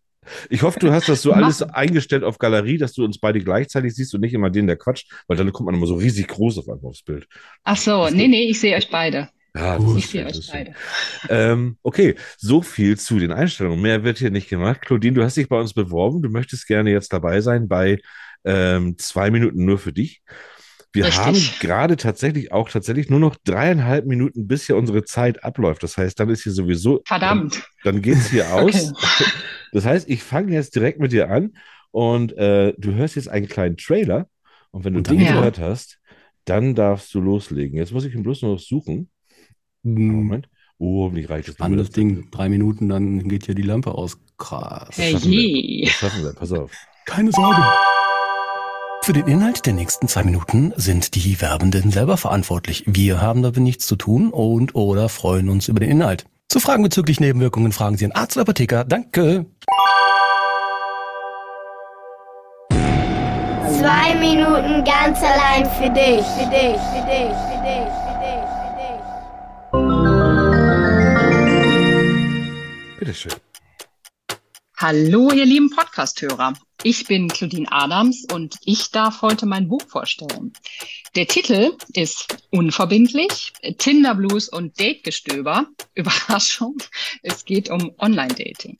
Ich hoffe, du hast das so alles eingestellt auf Galerie, dass du uns beide gleichzeitig siehst und nicht immer den, der quatscht, weil dann kommt man immer so riesig groß auf einmal aufs Bild. Ach so, nee, nee, ich sehe euch beide. Ja, Gut. Ich sehe euch beide. Ähm, okay, so viel zu den Einstellungen. Mehr wird hier nicht gemacht. Claudine, du hast dich bei uns beworben. Du möchtest gerne jetzt dabei sein bei ähm, zwei Minuten nur für dich. Wir Richtig. haben gerade tatsächlich auch tatsächlich nur noch dreieinhalb Minuten, bis hier unsere Zeit abläuft. Das heißt, dann ist hier sowieso, Verdammt. dann, dann geht's hier aus. Okay. Das heißt, ich fange jetzt direkt mit dir an und äh, du hörst jetzt einen kleinen Trailer. Und wenn du Und den Ja. gehört hast, dann darfst du loslegen. Jetzt muss ich ihn bloß noch suchen. Moment. Oh, hoffentlich reicht es. Spannendes Ding. Drei Minuten, dann geht ja die Lampe aus. Krass. Hey, schaffen wir. je. Das schaffen wir. Pass auf. Keine Sorge. Für den Inhalt der nächsten zwei Minuten sind die Werbenden selber verantwortlich. Wir haben damit nichts zu tun und oder freuen uns über den Inhalt. Zu Fragen bezüglich Nebenwirkungen fragen Sie einen Arzt oder Apotheker. Danke. Zwei Minuten ganz allein für dich. Für dich, für dich, für dich, für dich, für dich. Bitteschön. Hallo, ihr lieben Podcast-Hörer. Ich bin Claudine Adams und ich darf heute mein Buch vorstellen. Der Titel ist Unverbindlich, Tinder Blues und Dategestöber. Überraschung, es geht um Online-Dating.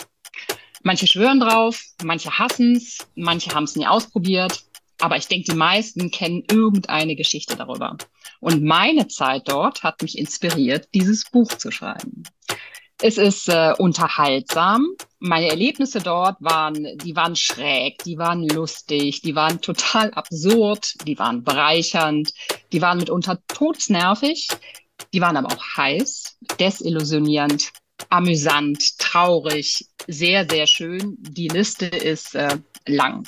Manche schwören drauf, manche hassen's, manche haben's nie ausprobiert, aber ich denke, die meisten kennen irgendeine Geschichte darüber. Und meine Zeit dort hat mich inspiriert, dieses Buch zu schreiben. Es ist äh, unterhaltsam. Meine Erlebnisse dort waren, die waren schräg, die waren lustig, die waren total absurd, die waren bereichernd, die waren mitunter todesnervig, die waren aber auch heiß, desillusionierend, amüsant, traurig, sehr, sehr schön. Die Liste ist äh, lang.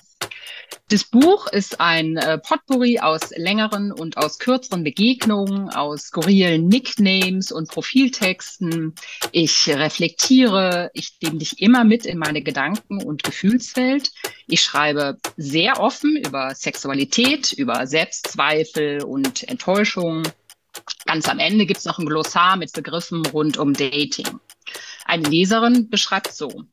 Das Buch ist ein äh, Potpourri aus längeren und aus kürzeren Begegnungen, aus skurrilen Nicknames und Profiltexten. Ich reflektiere, ich nehme dich immer mit in meine Gedanken- und Gefühlswelt. Ich schreibe sehr offen über Sexualität, über Selbstzweifel und Enttäuschung. Ganz am Ende gibt es noch ein Glossar mit Begriffen rund um Dating. Eine Leserin beschreibt so.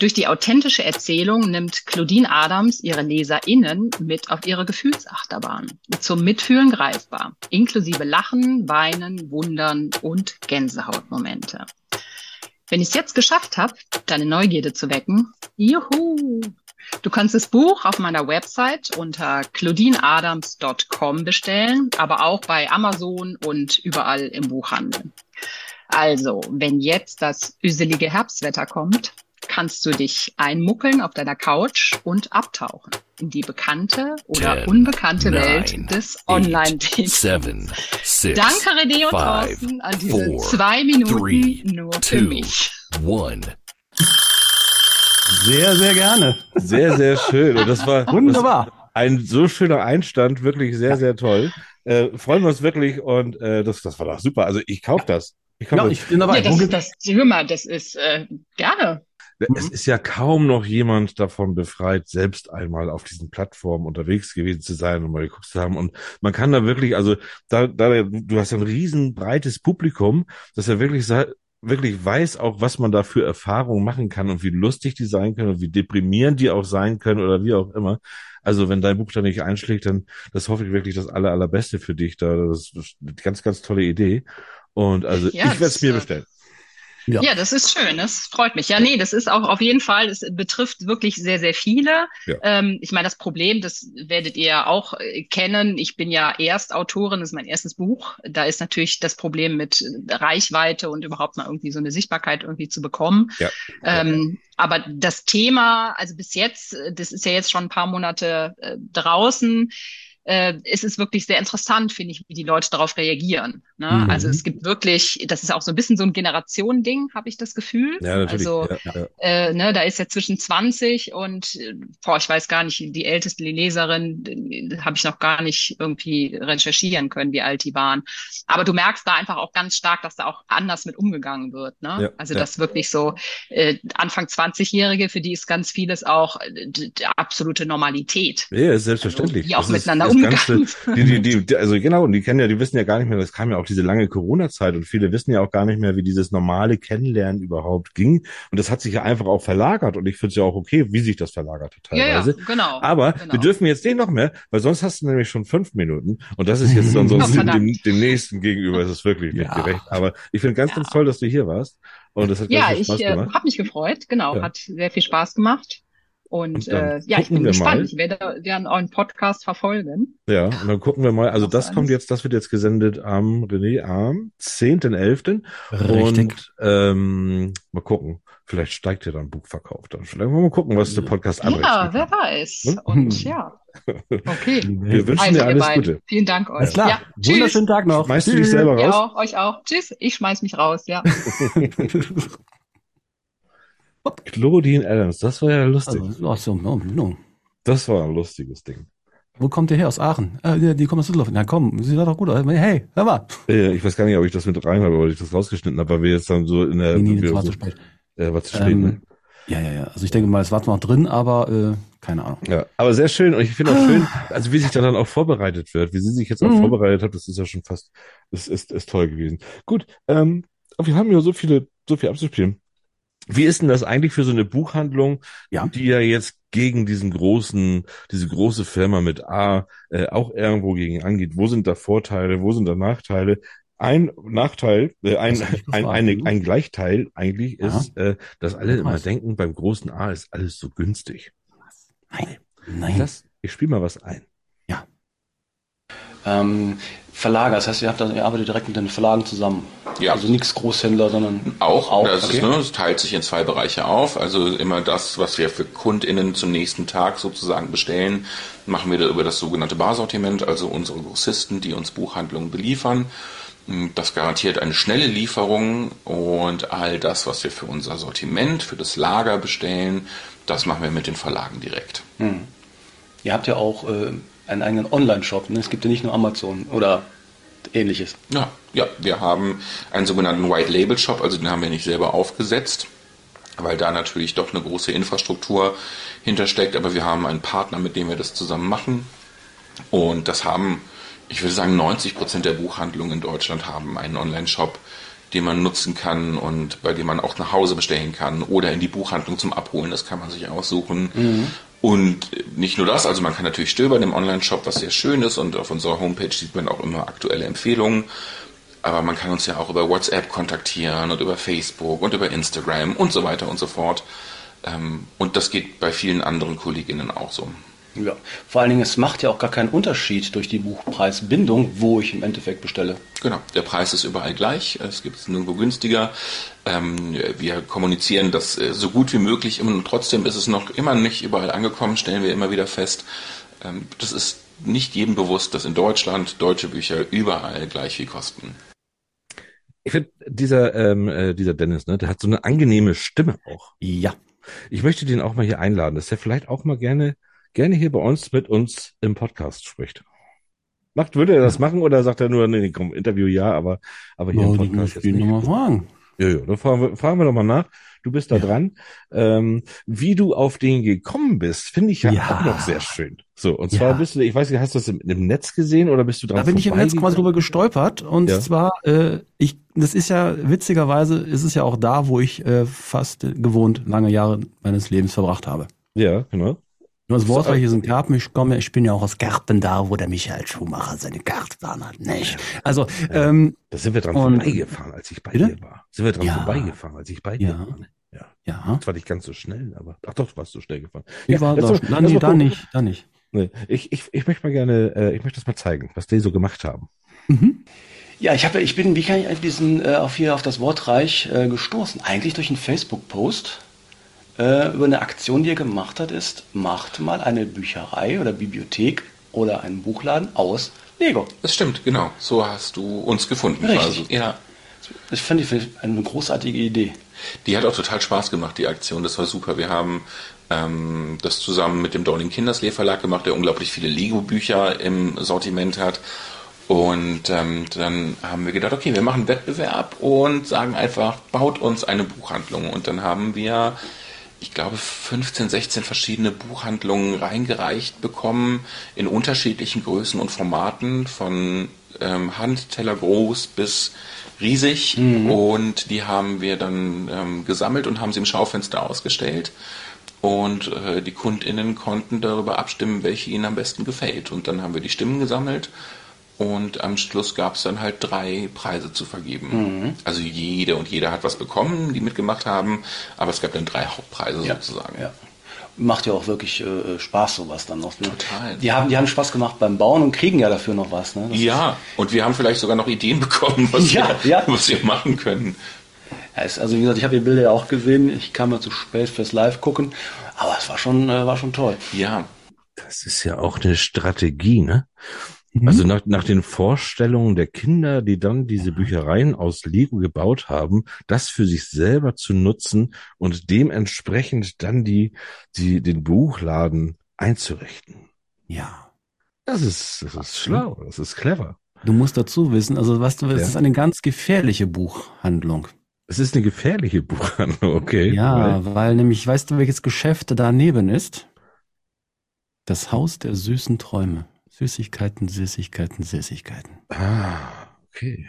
Durch die authentische Erzählung nimmt Claudine Adams ihre LeserInnen mit auf ihre Gefühlsachterbahn. Zum Mitfühlen greifbar. Inklusive Lachen, Weinen, Wundern und Gänsehautmomente. Wenn ich es jetzt geschafft habe, deine Neugierde zu wecken, juhu! Du kannst das Buch auf meiner Website unter claudineadams.com bestellen, aber auch bei Amazon und überall im Buchhandel. Also, wenn jetzt das üselige Herbstwetter kommt, kannst du dich einmuckeln auf deiner Couch und abtauchen in die bekannte oder Ten, unbekannte nine, Welt des six, Danke, René und Thorsten, an diese four, zwei Minuten three, nur für two, mich. one. Sehr, sehr gerne. Sehr, sehr schön. Und das war Wunderbar. Das, ein so schöner Einstand, wirklich sehr, sehr toll. Äh, freuen wir uns wirklich und äh, das, das war doch super. Also ich kaufe das. Ich kauf Ja, das. ich bin dabei. Ja, das, das, hör mal, das ist äh, gerne. Es ist ja kaum noch jemand davon befreit, selbst einmal auf diesen Plattformen unterwegs gewesen zu sein und mal geguckt zu haben. Und man kann da wirklich, also da, da du hast ein riesen breites Publikum, dass er wirklich wirklich weiß auch, was man da für Erfahrungen machen kann und wie lustig die sein können und wie deprimierend die auch sein können oder wie auch immer. Also wenn dein Buch da nicht einschlägt, dann das hoffe ich wirklich das aller, allerbeste für dich da. Das ist eine ganz, ganz tolle Idee. Und also Ja, ich werde es das, mir äh, bestellen. Ja. Ja. das ist schön. Das freut mich. Ja, nee, das ist auch auf jeden Fall, das betrifft wirklich sehr, sehr viele. Ja. Ähm, ich meine, das Problem, das werdet ihr ja auch äh, kennen. Ich bin ja Erstautorin, das ist mein erstes Buch. Da ist natürlich das Problem mit Reichweite und überhaupt mal irgendwie so eine Sichtbarkeit irgendwie zu bekommen. Ja. Ähm, aber das Thema, also bis jetzt, äh, das ist ja jetzt schon ein paar Monate äh, draußen, äh, es ist wirklich sehr interessant, finde ich, wie die Leute darauf reagieren. Ne? Mhm. Also es gibt wirklich, das ist auch so ein bisschen so ein Generationending, habe ich das Gefühl. Ja, natürlich. Also ja, ja. äh, ne, da ist ja zwischen 20 und, äh, boah, ich weiß gar nicht, die älteste Leserin habe ich noch gar nicht irgendwie recherchieren können, wie alt die waren. Aber du merkst da einfach auch ganz stark, dass da auch anders mit umgegangen wird. Ne? Ja, also das wirklich so äh, Anfang 20-Jährige, für die ist ganz vieles auch äh, absolute Normalität. Ja, ist selbstverständlich. Also, wie auch Das ist miteinander das umgegangen Ganze, die, die, die, die, also genau, und die kennen ja, die wissen ja gar nicht mehr, das kam ja auch diese lange Corona-Zeit und viele wissen ja auch gar nicht mehr, wie dieses normale Kennenlernen überhaupt ging. Und das hat sich ja einfach auch verlagert und ich finde es ja auch okay, wie sich das verlagert hat Ja, ja, teilweise. genau. Aber genau. wir dürfen jetzt nicht noch mehr, weil sonst hast du nämlich schon fünf Minuten und das ist jetzt dann Oh, sonst dem, dem, dem nächsten gegenüber, ist es wirklich nicht Ja. gerecht. Aber ich finde ganz, Ja. ganz toll, dass du hier warst und das hat Ja, ganz viel ich äh, habe mich gefreut, genau, Ja. hat sehr viel Spaß gemacht. Und, Und dann äh, ja, ich bin gespannt. mal. Ich werde deren euren Podcast verfolgen. Ja, und dann gucken wir mal. Also das alles? kommt jetzt, das wird jetzt gesendet am, René, am 10.11. Richtig. Und ähm, mal gucken. Vielleicht steigt ja dann Buchverkauf dann. Vielleicht mal gucken, was der Podcast anrichten Ja, kann. wer weiß. Hm? Und ja, okay. Wir wünschen Also dir ihr alles beiden, Gute. vielen Dank euch. Alles klar. Ja, tschüss. Wunderschönen Tag noch. Schmeißt du dich Tschüss. selber Ja, raus? auch, euch auch. Tschüss. Ich schmeiß mich raus, ja. Claudine Adams, das war ja lustig. Also, so, no, no. Das war ein lustiges Ding. Wo kommt ihr her? Aus Aachen? Äh, die, die kommen aus Düsseldorf. Na komm, sie war doch gut. Hey, hör mal. Äh, Ich weiß gar nicht, ob ich das mit rein habe ob ich das rausgeschnitten habe, weil wir jetzt dann so in der. nee, nee, das war zu spät. Äh, war zu spät, Ähm, ne? Ja, ja, ja. Also ich denke mal, es war zwar noch drin, aber äh, keine Ahnung. Ja, aber sehr schön. Und ich finde auch schön, also wie sich da dann auch vorbereitet wird, wie sie sich jetzt auch Mhm. vorbereitet hat, das ist ja schon fast, das ist, ist toll gewesen. Gut, ähm, wir haben ja so viele, so viel abzuspielen. Wie ist denn das eigentlich für so eine Buchhandlung, Ja. die ja jetzt gegen diesen großen, diese große Firma mit A äh, auch irgendwo gegen angeht? Wo sind da Vorteile, wo sind da Nachteile? Ein Nachteil, äh, ein, ein, du. ein Gleichteil eigentlich ist, äh, dass alle immer denken, beim großen A ist alles so günstig. Nein. Nein. Das, ich spiele mal was ein. Ähm, Verlager, das heißt, ihr, habt ihr arbeitet direkt mit den Verlagen zusammen. Ja. Also nichts Großhändler, sondern Auch, Auch, das, okay. ist, ne, das teilt sich in zwei Bereiche auf. Also immer das, was wir für KundInnen zum nächsten Tag sozusagen bestellen, machen wir da über das sogenannte Barsortiment, also unsere Grossisten, die uns Buchhandlungen beliefern. Das garantiert eine schnelle Lieferung und all das, was wir für unser Sortiment, für das Lager bestellen, das machen wir mit den Verlagen direkt. ihr habt ja auch äh, einen eigenen Online-Shop. Ne? Es gibt ja nicht nur Amazon oder ähnliches. Ja, ja, wir haben einen sogenannten White Label Shop, also den haben wir nicht selber aufgesetzt, weil da natürlich doch eine große Infrastruktur hintersteckt, aber wir haben einen Partner, mit dem wir das zusammen machen. Und das haben, ich würde sagen, 90 Prozent der Buchhandlungen in Deutschland haben einen Online-Shop, den man nutzen kann und bei dem man auch nach Hause bestellen kann oder in die Buchhandlung zum Abholen, das kann man sich aussuchen. Und nicht nur das, also man kann natürlich stöbern im Online-Shop, was sehr schön ist und auf unserer Homepage sieht man auch immer aktuelle Empfehlungen. Aber man kann uns ja auch über WhatsApp kontaktieren und über Facebook und über Instagram und so weiter und so fort. Ähm, Und das geht bei vielen anderen Kolleginnen auch so. Ja. Vor allen Dingen, es macht ja auch gar keinen Unterschied durch die Buchpreisbindung, wo ich im Endeffekt bestelle. Genau, der Preis ist überall gleich, es gibt es nirgendwo günstiger. Ähm, wir kommunizieren das äh, so gut wie möglich und trotzdem ist es noch immer nicht überall angekommen, stellen wir immer wieder fest. Ähm, das ist nicht jedem bewusst, dass in Deutschland deutsche Bücher überall gleich viel kosten. Ich finde, dieser, ähm, äh, dieser Dennis, ne, der hat so eine angenehme Stimme auch. Ja. Ich möchte den auch mal hier einladen, dass er vielleicht auch mal gerne, gerne hier bei uns mit uns im Podcast spricht. Macht, würde er das machen oder sagt er nur, nee, komm, Interview ja, aber, aber hier Ja, im Podcast ich nicht. nochmal fragen. Ja, ja, dann fragen wir, fragen wir doch mal nach. Du bist da Ja. dran. Ähm, wie du auf den gekommen bist, finde ich ja, Ja. auch noch sehr schön. So, und zwar Ja. bist du, ich weiß nicht, hast du das im, im Netz gesehen oder bist du dran Da bin ich im Netz quasi drüber gestolpert und Ja. zwar, äh, ich, das ist ja witzigerweise, ist es ja auch da, wo ich äh, fast gewohnt lange Jahre meines Lebens verbracht habe. Ja, genau. Nur das Wort, So, weil ich in Garten, ich komme, ich bin ja auch aus Garten da, wo der Michael Schumacher seine Gartenbahn hat, nicht? Also, ähm, Da sind wir dran Und- vorbeigefahren, als ich bei Bitte? dir war. Sind wir dran Ja. vorbeigefahren, als ich bei dir Ja. war. ne? Ja. ja, Zwar nicht ganz so schnell, aber ach doch, du warst so schnell gefahren. ich war lass da, lass nee, da nicht, da nicht. Nee, ich, ich, ich möchte mal gerne, äh, ich möchte das mal zeigen, was die so gemacht haben. Mhm. Ja, ich habe, ich bin, wie kann ich auf diesen, äh, auf hier auf das Wort Reich äh, gestoßen? Eigentlich durch einen Facebook-Post äh, über eine Aktion, die er gemacht hat, ist, macht mal eine Bücherei oder Bibliothek oder einen Buchladen aus Lego. Das stimmt, genau. So hast du uns gefunden. Richtig. Also, ja, Das fand ich eine großartige Idee. Die hat auch total Spaß gemacht, die Aktion. Das war super. Wir haben ähm, das zusammen mit dem Dorling Kindersley Verlag gemacht, der unglaublich viele Lego-Bücher im Sortiment hat. Und ähm, dann haben wir gedacht, okay, wir machen einen Wettbewerb und sagen einfach, baut uns eine Buchhandlung. Und dann haben wir, ich glaube, 15, 16 verschiedene Buchhandlungen reingereicht bekommen in unterschiedlichen Größen und Formaten, von ähm, Handteller groß bis riesig. Und die haben wir dann ähm, gesammelt und haben sie im Schaufenster ausgestellt. Und äh, die KundInnen konnten darüber abstimmen, welche ihnen am besten gefällt. Und dann haben wir die Stimmen gesammelt. Und am Schluss gab es dann halt drei Preise zu vergeben. Also jede und jeder hat was bekommen, die mitgemacht haben. Aber es gab dann drei Hauptpreise sozusagen. Ja. macht ja auch wirklich äh, Spaß, sowas dann noch. Ne? Total. Die haben, die haben Spaß gemacht beim Bauen und kriegen ja dafür noch was. Ne? Ja, und wir haben vielleicht sogar noch Ideen bekommen, was, Ja, wir, ja. was wir machen können. Ja, also wie gesagt, ich habe die Bilder ja auch gesehen. Ich kam ja zu spät fürs Live gucken, aber es war schon, äh, war schon toll. Ja, Das ist ja auch eine Strategie, ne? Mhm. Also nach, nach den Vorstellungen der Kinder, die dann diese Büchereien aus Lego gebaut haben, das für sich selber zu nutzen und dementsprechend dann die, die, den Buchladen einzurichten. ja. Das ist, das ist schlau, das ist clever. Du musst dazu wissen, also weißt du, es Ja. ist eine ganz gefährliche Buchhandlung. Es ist eine gefährliche Buchhandlung, okay. Ja, weil nämlich, weißt du, welches Geschäft daneben ist? Das Haus der süßen Träume. Süßigkeiten, Süßigkeiten, Süßigkeiten. Ah, okay.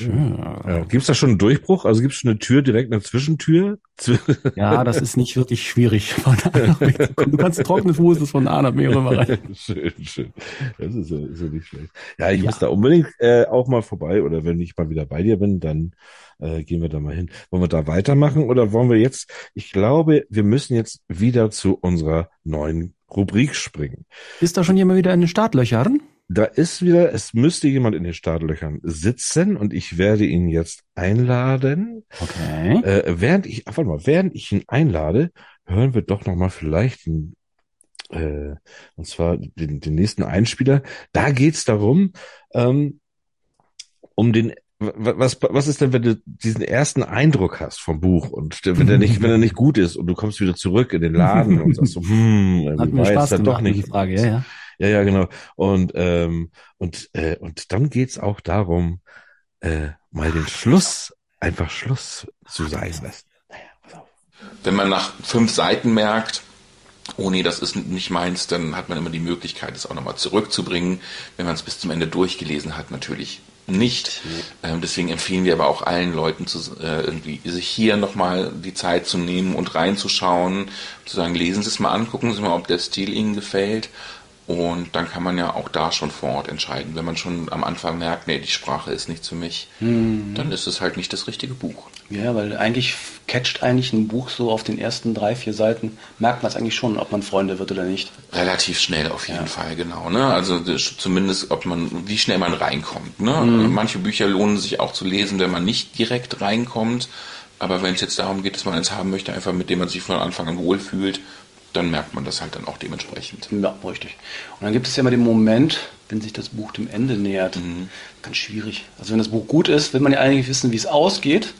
Ja, Ja, gibt's da schon einen Durchbruch? Also gibt's schon eine Tür, direkt eine Zwischentür? Zw- ja das ist nicht wirklich schwierig. Von. Du kannst trockene Fußes von A nach B rüber rein. schön, schön. Das ist ja, ist ja nicht schlecht. Ja, ich Ja. muss da unbedingt äh, auch mal vorbei oder wenn ich mal wieder bei dir bin, dann äh, gehen wir da mal hin. Wollen wir da weitermachen oder wollen wir jetzt, ich glaube, wir müssen jetzt wieder zu unserer neuen Rubrik springen. Ist da schon jemand wieder in den Startlöchern? Da ist wieder, es müsste jemand in den Startlöchern sitzen und ich werde ihn jetzt einladen. Okay. Äh, während ich, warte mal, während ich ihn einlade, hören wir doch noch mal vielleicht den, äh, und zwar den, den nächsten Einspieler. Da geht's darum, ähm, um den, was, was ist denn, wenn du diesen ersten Eindruck hast vom Buch und der, wenn der nicht, wenn er nicht gut ist und du kommst wieder zurück in den Laden und sagst so, hm, Hat mir weiß Spaß gemacht, doch nicht. die Frage, ja, ja. Ja, ja, genau. Und ähm, und äh, und dann geht's auch darum, äh, mal den Schluss einfach Schluss zu sein lassen. Naja, pass auf. wenn man nach fünf Seiten merkt, oh nee, das ist nicht meins, dann hat man immer die Möglichkeit, es auch nochmal zurückzubringen. Wenn man es bis zum Ende durchgelesen hat, natürlich nicht. Ähm, deswegen empfehlen wir aber auch allen Leuten, zu, äh, irgendwie sich hier nochmal die Zeit zu nehmen und reinzuschauen, zu sagen, lesen Sie es mal an, gucken Sie mal, ob der Stil Ihnen gefällt. Und dann kann man ja auch da schon vor Ort entscheiden. Wenn man schon am Anfang merkt, nee, die Sprache ist nicht für mich, dann ist es halt nicht das richtige Buch. Ja, weil eigentlich catcht eigentlich ein Buch so auf den ersten drei, vier Seiten, merkt man es eigentlich schon, ob man Freunde wird oder nicht. Relativ schnell auf jeden Fall, genau. Ne? Also zumindest, ob man, wie schnell man reinkommt. Ne? Mhm. Manche Bücher lohnen sich auch zu lesen, wenn man nicht direkt reinkommt. Aber wenn es jetzt darum geht, dass man eins haben möchte, einfach mit dem man sich von Anfang an wohlfühlt, dann merkt man das halt dann auch dementsprechend. Ja, richtig. Und dann gibt es ja immer den Moment, wenn sich das Buch dem Ende nähert. Mhm. Ganz schwierig. Also wenn das Buch gut ist, will man ja eigentlich wissen, wie es ausgeht.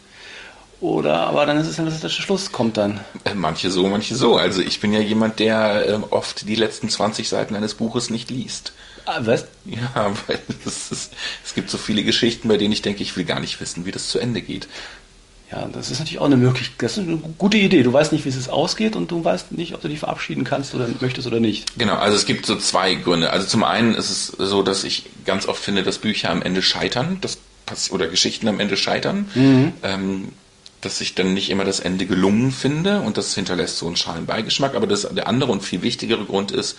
Oder, aber dann ist es dann, dass der Schluss kommt dann. Äh, Manche so, manche so. Also ich bin ja jemand, der ähm, oft die letzten 20 Seiten eines Buches nicht liest. Ah, was? Ja, weil es, ist, es gibt so viele Geschichten, bei denen ich denke, ich will gar nicht wissen, wie das zu Ende geht. Ja, das ist natürlich auch eine Möglichkeit. Das ist eine gute Idee. Du weißt nicht, wie es ausgeht und du weißt nicht, ob du dich verabschieden kannst oder möchtest oder nicht. Genau, also es gibt so zwei Gründe. Also zum einen ist es so, dass ich ganz oft finde, dass Bücher am Ende scheitern, das pass- oder Geschichten am Ende scheitern, ähm, dass ich dann nicht immer das Ende gelungen finde und das hinterlässt so einen schalen Beigeschmack. Aber das, der andere und viel wichtigere Grund ist,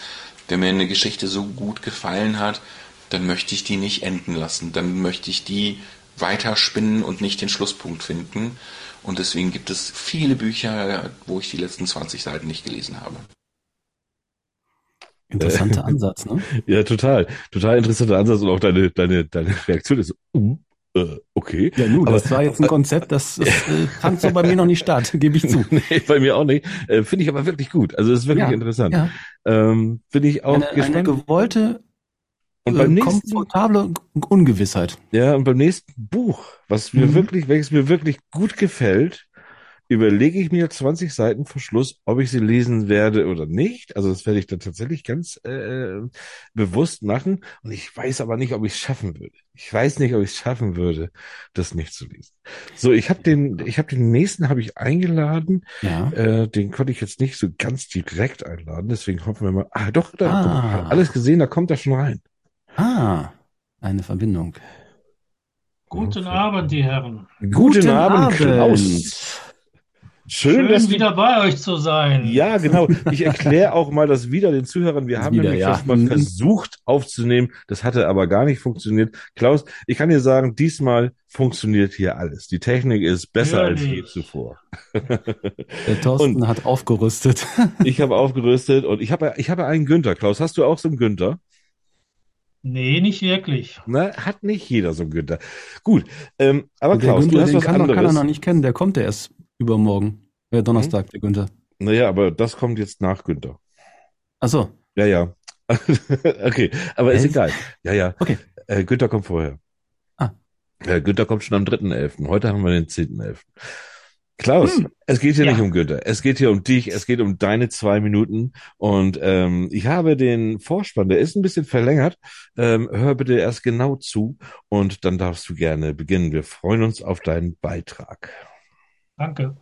wenn mir eine Geschichte so gut gefallen hat, dann möchte ich die nicht enden lassen. Dann möchte ich die weiterspinnen und nicht den Schlusspunkt finden. Und deswegen gibt es viele Bücher, wo ich die letzten 20 Seiten nicht gelesen habe. Interessanter Ansatz, ne? Ja, total. Total interessanter Ansatz und auch deine, deine, deine Reaktion ist uh, äh, okay. Ja, nun, Aber- das war jetzt ein Konzept, das, das äh, fand so bei mir noch nicht statt, gebe ich zu. nee, bei mir auch nicht. Äh, Finde ich aber wirklich gut. Also es ist wirklich Ja, interessant. Ja, Ähm, Bin ich auch eine, eine gespannt. gewollte, und beim äh, nächsten, komfortable Ungewissheit. ja, und beim nächsten Buch, was mir Mhm. wirklich, welches mir wirklich gut gefällt, überlege ich mir 20 Seiten vor Schluss, ob ich sie lesen werde oder nicht. Also das werde ich dann tatsächlich ganz äh, bewusst machen. Und ich weiß aber nicht, ob ich es schaffen würde. Ich weiß nicht, ob ich es schaffen würde, das nicht zu lesen. So, ich habe den, ich habe den nächsten habe ich eingeladen. Ja. Äh, den konnte ich jetzt nicht so ganz direkt einladen. Deswegen hoffen wir mal. Ah, doch, da, Ah. mal, alles gesehen, da kommt er schon rein. Ah, eine Verbindung. Guten Abend, die Herren. Guten, Abend, Klaus. Schön, Schön, dass du wieder bei euch zu sein. Ja, genau. Ich erkläre auch mal das wieder den Zuhörern. Wir Das haben wieder, nämlich ja. das mal Mhm. versucht aufzunehmen. Das hatte aber gar nicht funktioniert. Klaus, ich kann dir sagen, diesmal funktioniert hier alles. Die Technik ist besser als je zuvor. Der Thorsten hat aufgerüstet. Ich habe aufgerüstet und ich habe, ich habe einen Günther. Klaus, hast du auch so einen Günther? Nee, nicht wirklich. Na, hat nicht jeder so einen Günther. Gut, ähm, aber Und der Klaus, du Günther, hast den was kann, noch- kann er anderes. noch nicht kennen. Der kommt erst übermorgen. Ja, Donnerstag, der Günther. Naja, aber das kommt jetzt nach Günther. Ach so. Ja, ja. okay, aber ist Echt? egal. Ja, ja. Okay. Äh, Günther kommt vorher. Ah. Äh, Günther kommt schon am 3.11. Heute haben wir den 10.11. Klaus, Hm. es geht hier Ja. nicht um Günther. Es geht hier um dich. Es geht um deine zwei Minuten. Und ähm, ich habe den Vorspann, der ist ein bisschen verlängert. Ähm, hör bitte erst genau zu und dann darfst du gerne beginnen. Wir freuen uns auf deinen Beitrag. Danke.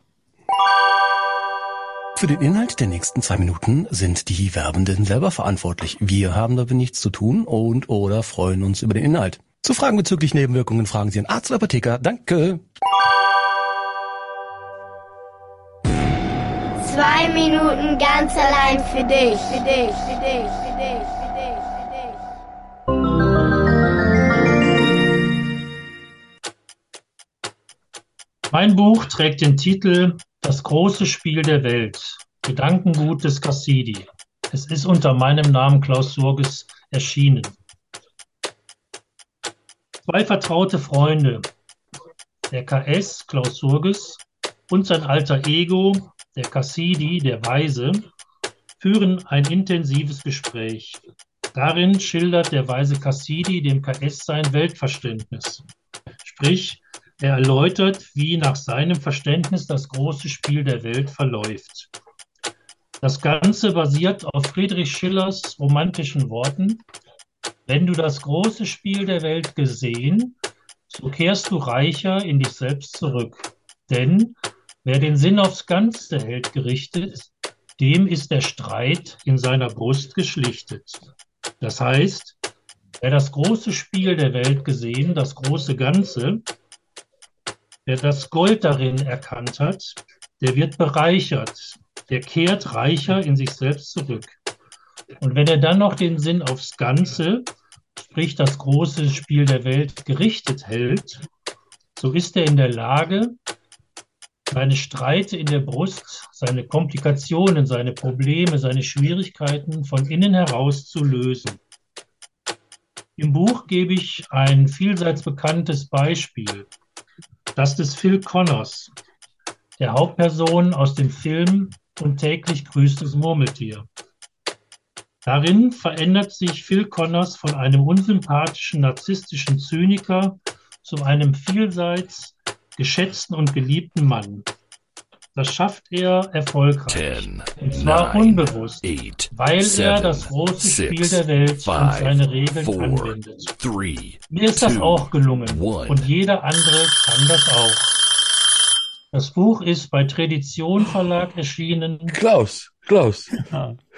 Für den Inhalt der nächsten zwei Minuten sind die Werbenden selber verantwortlich. Wir haben damit nichts zu tun und oder freuen uns über den Inhalt. Zu Fragen bezüglich Nebenwirkungen fragen Sie einen Arzt oder Apotheker. Danke. Zwei Minuten ganz allein für dich. Für dich, für dich, für dich, für dich, Mein Buch trägt den Titel Das große Spiel der Welt. Gedankengut des Cassidi. Es ist unter meinem Namen Klaus Surges erschienen. Zwei vertraute Freunde, der KS Klaus Surges und sein alter Ego, der Cassidi, der Weise, führen ein intensives Gespräch. Darin schildert der weise Cassidi dem KS sein Weltverständnis. Sprich, er erläutert, wie nach seinem Verständnis das große Spiel der Welt verläuft. Das Ganze basiert auf Friedrich Schillers romantischen Worten. Wenn du das große Spiel der Welt gesehen, so kehrst du reicher in dich selbst zurück. Denn wer den Sinn aufs Ganze hält gerichtet, dem ist der Streit in seiner Brust geschlichtet. Das heißt, wer das große Spiel der Welt gesehen, das große Ganze, Wer das Gold darin erkannt hat, der wird bereichert, der kehrt reicher in sich selbst zurück. Und wenn er dann noch den Sinn aufs Ganze, sprich das große Spiel der Welt, gerichtet hält, so ist er in der Lage, seine Streite in der Brust, seine Komplikationen, seine Probleme, seine Schwierigkeiten von innen heraus zu lösen. Im Buch gebe ich ein vielseits bekanntes Beispiel das des Phil Connors, der Hauptperson aus dem Film Und täglich grüßt das Murmeltier. Darin verändert sich Phil Connors von einem unsympathischen, narzisstischen Zyniker zu einem vielseits geschätzten und geliebten Mann. Das schafft er erfolgreich. Ten, Und zwar nine, unbewusst, eight, weil er seven, das große Spiel six, der Welt und five, seine Regeln four, anwendet. three, Mir ist das two, auch gelungen one. und jeder andere kann das auch. Das Buch ist bei Tradition Verlag erschienen. Klaus, Klaus,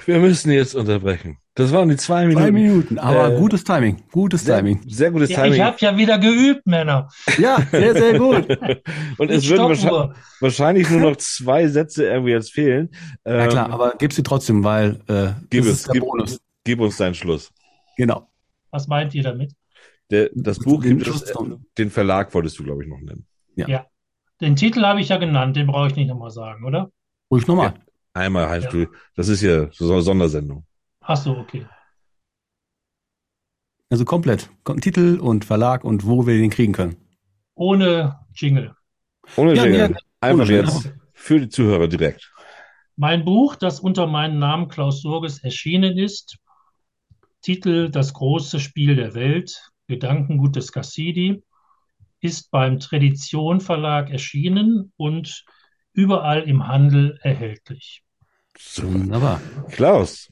wir müssen jetzt unterbrechen. Das waren die zwei Minuten. Zwei Minuten, aber Äh, gutes Timing. Gutes Sehr, Timing. sehr gutes Ja, Timing. ich habe ja wieder geübt, Männer. Ja, sehr, sehr gut. Und Mit es würden wahrscheinlich, wahrscheinlich nur noch zwei Sätze irgendwie jetzt fehlen. Ähm, Ja klar, aber gib sie trotzdem, weil äh, gib das es, ist der gib, Bonus. gib uns deinen Schluss. Genau. Was meint ihr damit? Der, das Buch Den gibt es, den Verlag wolltest du, glaube ich, noch nennen. Ja. Ja. Den Titel habe ich ja genannt, den brauche ich nicht nochmal sagen, oder? Ruhig nochmal. Einmal, Heinz, Ja. du, das ist ja so eine Sondersendung. Ach so, okay. Also komplett. Kom- Titel und Verlag und wo wir den kriegen können. Ohne Jingle. Ohne Ja, Jingle. ja, Einfach ohne Jingle. jetzt für die Zuhörer direkt. Mein Buch, das unter meinem Namen Klaus Surges erschienen ist, Titel Das große Spiel der Welt, Gedankengut des Cassidi, ist beim Tradition Verlag erschienen und überall im Handel erhältlich. Wunderbar. Klaus,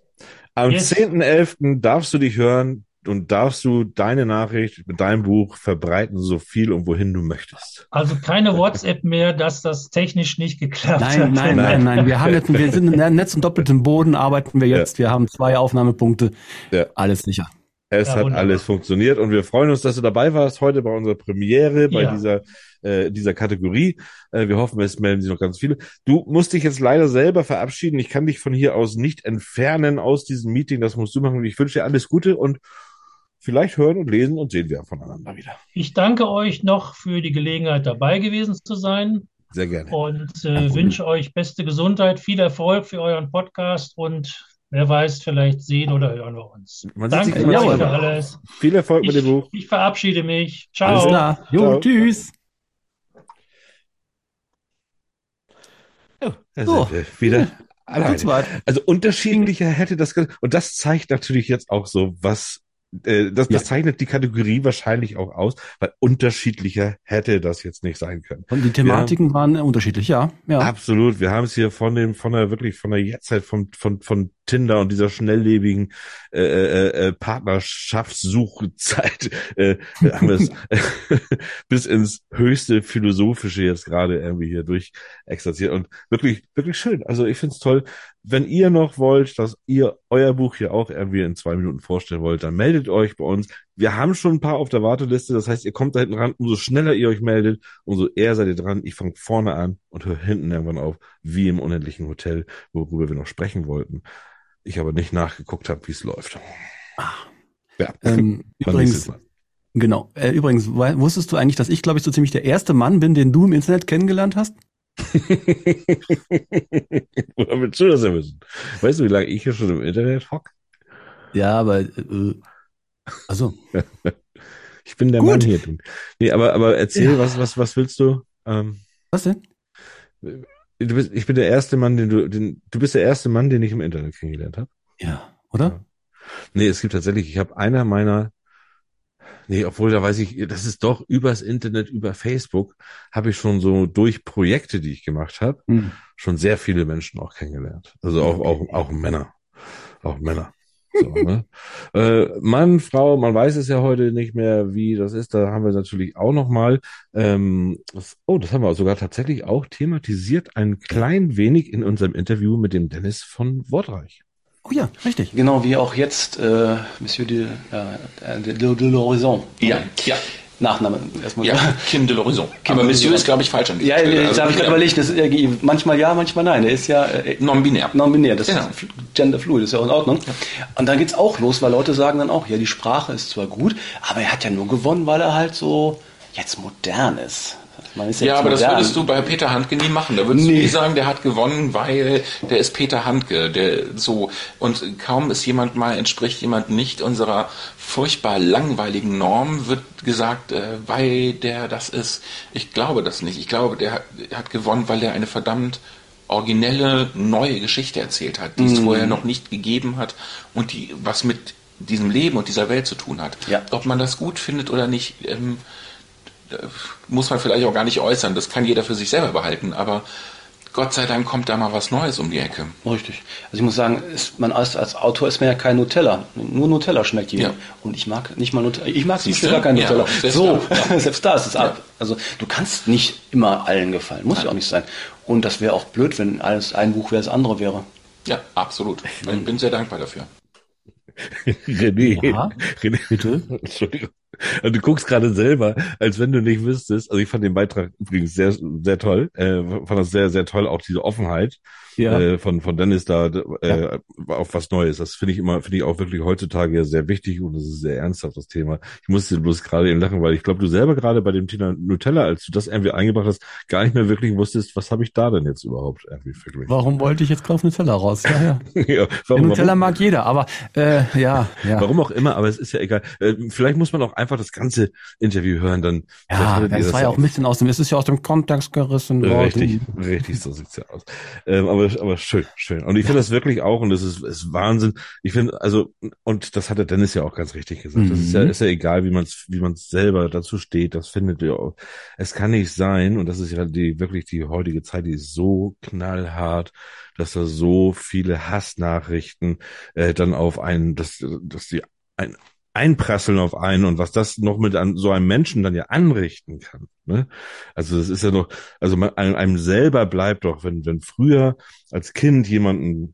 am Yes. 10.11. darfst du dich hören und darfst du deine Nachricht mit deinem Buch verbreiten, so viel und wohin du möchtest. Also keine WhatsApp mehr, dass das technisch nicht geklappt hat. Nein, nein, nein, nein. Wir haben jetzt, wir sind im Netz und doppeltem Boden arbeiten wir jetzt. Wir haben zwei Aufnahmepunkte. Ja. Alles sicher. Es Ja, hat wunderbar. alles funktioniert und wir freuen uns, dass du dabei warst heute bei unserer Premiere, bei Ja. dieser, äh, dieser Kategorie. Äh, wir hoffen, es melden sich noch ganz viele. Du musst dich jetzt leider selber verabschieden. Ich kann dich von hier aus nicht entfernen aus diesem Meeting. Das musst du machen. Ich wünsche dir alles Gute und vielleicht hören und lesen und sehen wir voneinander wieder. Ich danke euch noch für die Gelegenheit, dabei gewesen zu sein Sehr gerne. und äh, wünsche euch beste Gesundheit, viel Erfolg für euren Podcast und wer weiß, vielleicht sehen oder hören wir uns. Man sieht sich Danke wieder. für alles. Viel Erfolg mit dem Buch. ich verabschiede mich. Alles Ciao. klar. Jo, Ciao. tschüss. Da So. sind wir wieder alleine. Also unterschiedlicher hätte das und das zeigt natürlich jetzt auch so, was äh, das, das Ja. zeichnet die Kategorie wahrscheinlich auch aus, weil unterschiedlicher hätte das jetzt nicht sein können. Und die Thematiken waren unterschiedlich, ja. Ja. Absolut, wir haben es hier von dem von der wirklich von der Jetztzeit von von von Tinder und dieser schnelllebigen äh, äh, äh, Partnerschaftssuchzeit äh, haben wir es bis ins höchste philosophische jetzt gerade irgendwie hier durchexerziert und wirklich wirklich schön. Also ich finde es toll, wenn ihr noch wollt, dass ihr euer Buch hier auch irgendwie in zwei Minuten vorstellen wollt, dann meldet euch bei uns. Wir haben schon ein paar auf der Warteliste, das heißt, ihr kommt da hinten ran, umso schneller ihr euch meldet, umso eher seid ihr dran. Ich fange vorne an und höre hinten irgendwann auf, wie im unendlichen Hotel, worüber wir noch sprechen wollten. Ich aber nicht nachgeguckt habe, wie es läuft. Ja, Ähm, übrigens, genau. Äh, übrigens, wusstest du eigentlich, dass ich, glaube ich, so ziemlich der erste Mann bin, den du im Internet kennengelernt hast? Woher willst du das ja wissen? Weißt du, wie lange ich hier schon im Internet hock? Ja, aber äh, also Ich bin der Gut. Mann hier. drin. Nee, aber, aber erzähl, Ja. was, was, was willst du? Ähm, was denn? du bist, ich bin der erste Mann, den du, den, du bist der erste Mann, den ich im Internet kennengelernt habe. Ja, oder? Nee, es gibt tatsächlich, ich habe einer meiner, nee, obwohl da weiß ich, das ist doch übers Internet, über Facebook, habe ich schon so durch Projekte, die ich gemacht habe, Hm. schon sehr viele Menschen auch kennengelernt. Also auch, auch, auch Männer. Auch Männer. So, ne? äh, Mann, Frau, man weiß es ja heute nicht mehr, wie das ist. Da haben wir natürlich auch nochmal, ähm, das, oh, das haben wir sogar tatsächlich auch thematisiert, ein klein wenig in unserem Interview mit dem Dennis von Wortreich. Oh ja, richtig. Genau wie auch jetzt äh, Monsieur de, äh, de, de, de l'Horizon. Ja, ja. Nachname erstmal. Ja, Kim de l'Horizon. Kim Aber Monsieur ist, glaube ich, falsch an Ja, Stelle. jetzt Also, habe ich gerade ja, überlegt, das ist ja, manchmal ja, manchmal nein. Er ist ja äh, Non-binär. non-binär, das Genau. ist fl- genderfluid, ist ja auch in Ordnung. Und dann geht's auch los, weil Leute sagen dann auch, ja, die Sprache ist zwar gut, aber er hat ja nur gewonnen, weil er halt so jetzt modern ist. Man ist Ja, jetzt aber das modern. würdest du bei Peter Handke nie machen. Da würdest Nee. du nie sagen, der hat gewonnen, weil der ist Peter Handke, der so und kaum ist jemand mal entspricht jemand nicht unserer furchtbar langweiligen Norm, wird gesagt, äh, weil der das ist. Ich glaube das nicht. Ich glaube, der hat, hat gewonnen, weil er eine verdammt originelle neue Geschichte erzählt hat, die es Mhm. vorher noch nicht gegeben hat und die was mit diesem Leben und dieser Welt zu tun hat. Ja. Ob man das gut findet oder nicht, ähm, muss man vielleicht auch gar nicht äußern. Das kann jeder für sich selber behalten. Aber Gott sei Dank kommt da mal was Neues um die Ecke. Richtig. Also ich muss sagen, ist, man als, als Autor ist man ja kein Nutella. Nur Nutella schmeckt jedem. Ja. Und ich mag nicht mal Nutella. Ich mag? Beispiel gar kein Ja, Nutella. selbst so, da, selbst da ist es ab. Also du kannst nicht immer allen gefallen. Muss ja auch nicht sein. Und das wäre auch blöd, wenn alles ein Buch wäre, das andere wäre. Ja, absolut. Ich bin sehr dankbar dafür. René, Ja, René, bitte. Entschuldigung. Und du guckst gerade selber, als wenn du nicht wüsstest. Also ich fand den Beitrag übrigens sehr, sehr toll. Äh, fand das sehr, sehr toll, auch diese Offenheit Ja. äh, von von Dennis da äh, auf was Neues. Das finde ich immer, finde ich auch wirklich heutzutage ja sehr wichtig und das ist sehr ernsthaft das Thema. Ich musste bloß gerade eben lachen, weil ich glaube, du selber gerade bei dem Thema Nutella, als du das irgendwie eingebracht hast, gar nicht mehr wirklich wusstest, was habe ich da denn jetzt überhaupt irgendwie verglichen. Warum wollte ich jetzt gerade auf Nutella raus? Ja, ja. ja, warum, Nutella warum, mag jeder, aber äh, ja, ja. warum auch immer, aber es ist ja egal. Äh, vielleicht muss man auch einfach das ganze Interview hören, dann Ja, das war ja auch ein bisschen aus dem, es ist ja aus dem Kontext gerissen worden. Richtig, richtig, so sieht's ja aus. Ähm, aber, aber schön, schön. Und ich finde das wirklich auch, und das ist, ist Wahnsinn. Ich finde, also, und das hat der Dennis ja auch ganz richtig gesagt. Das ist ja, Mhm. ist ja egal, wie man es, wie man selber dazu steht. Das findet ihr auch. Es kann nicht sein, und das ist ja die, wirklich die heutige Zeit, die ist so knallhart, dass da so viele Hassnachrichten, äh, dann auf einen, dass, dass die ein, einprasseln auf einen und was das noch mit an, so einem Menschen dann ja anrichten kann. Ne? Also das ist ja noch, also man, einem, einem selber bleibt doch, wenn, wenn früher als Kind jemanden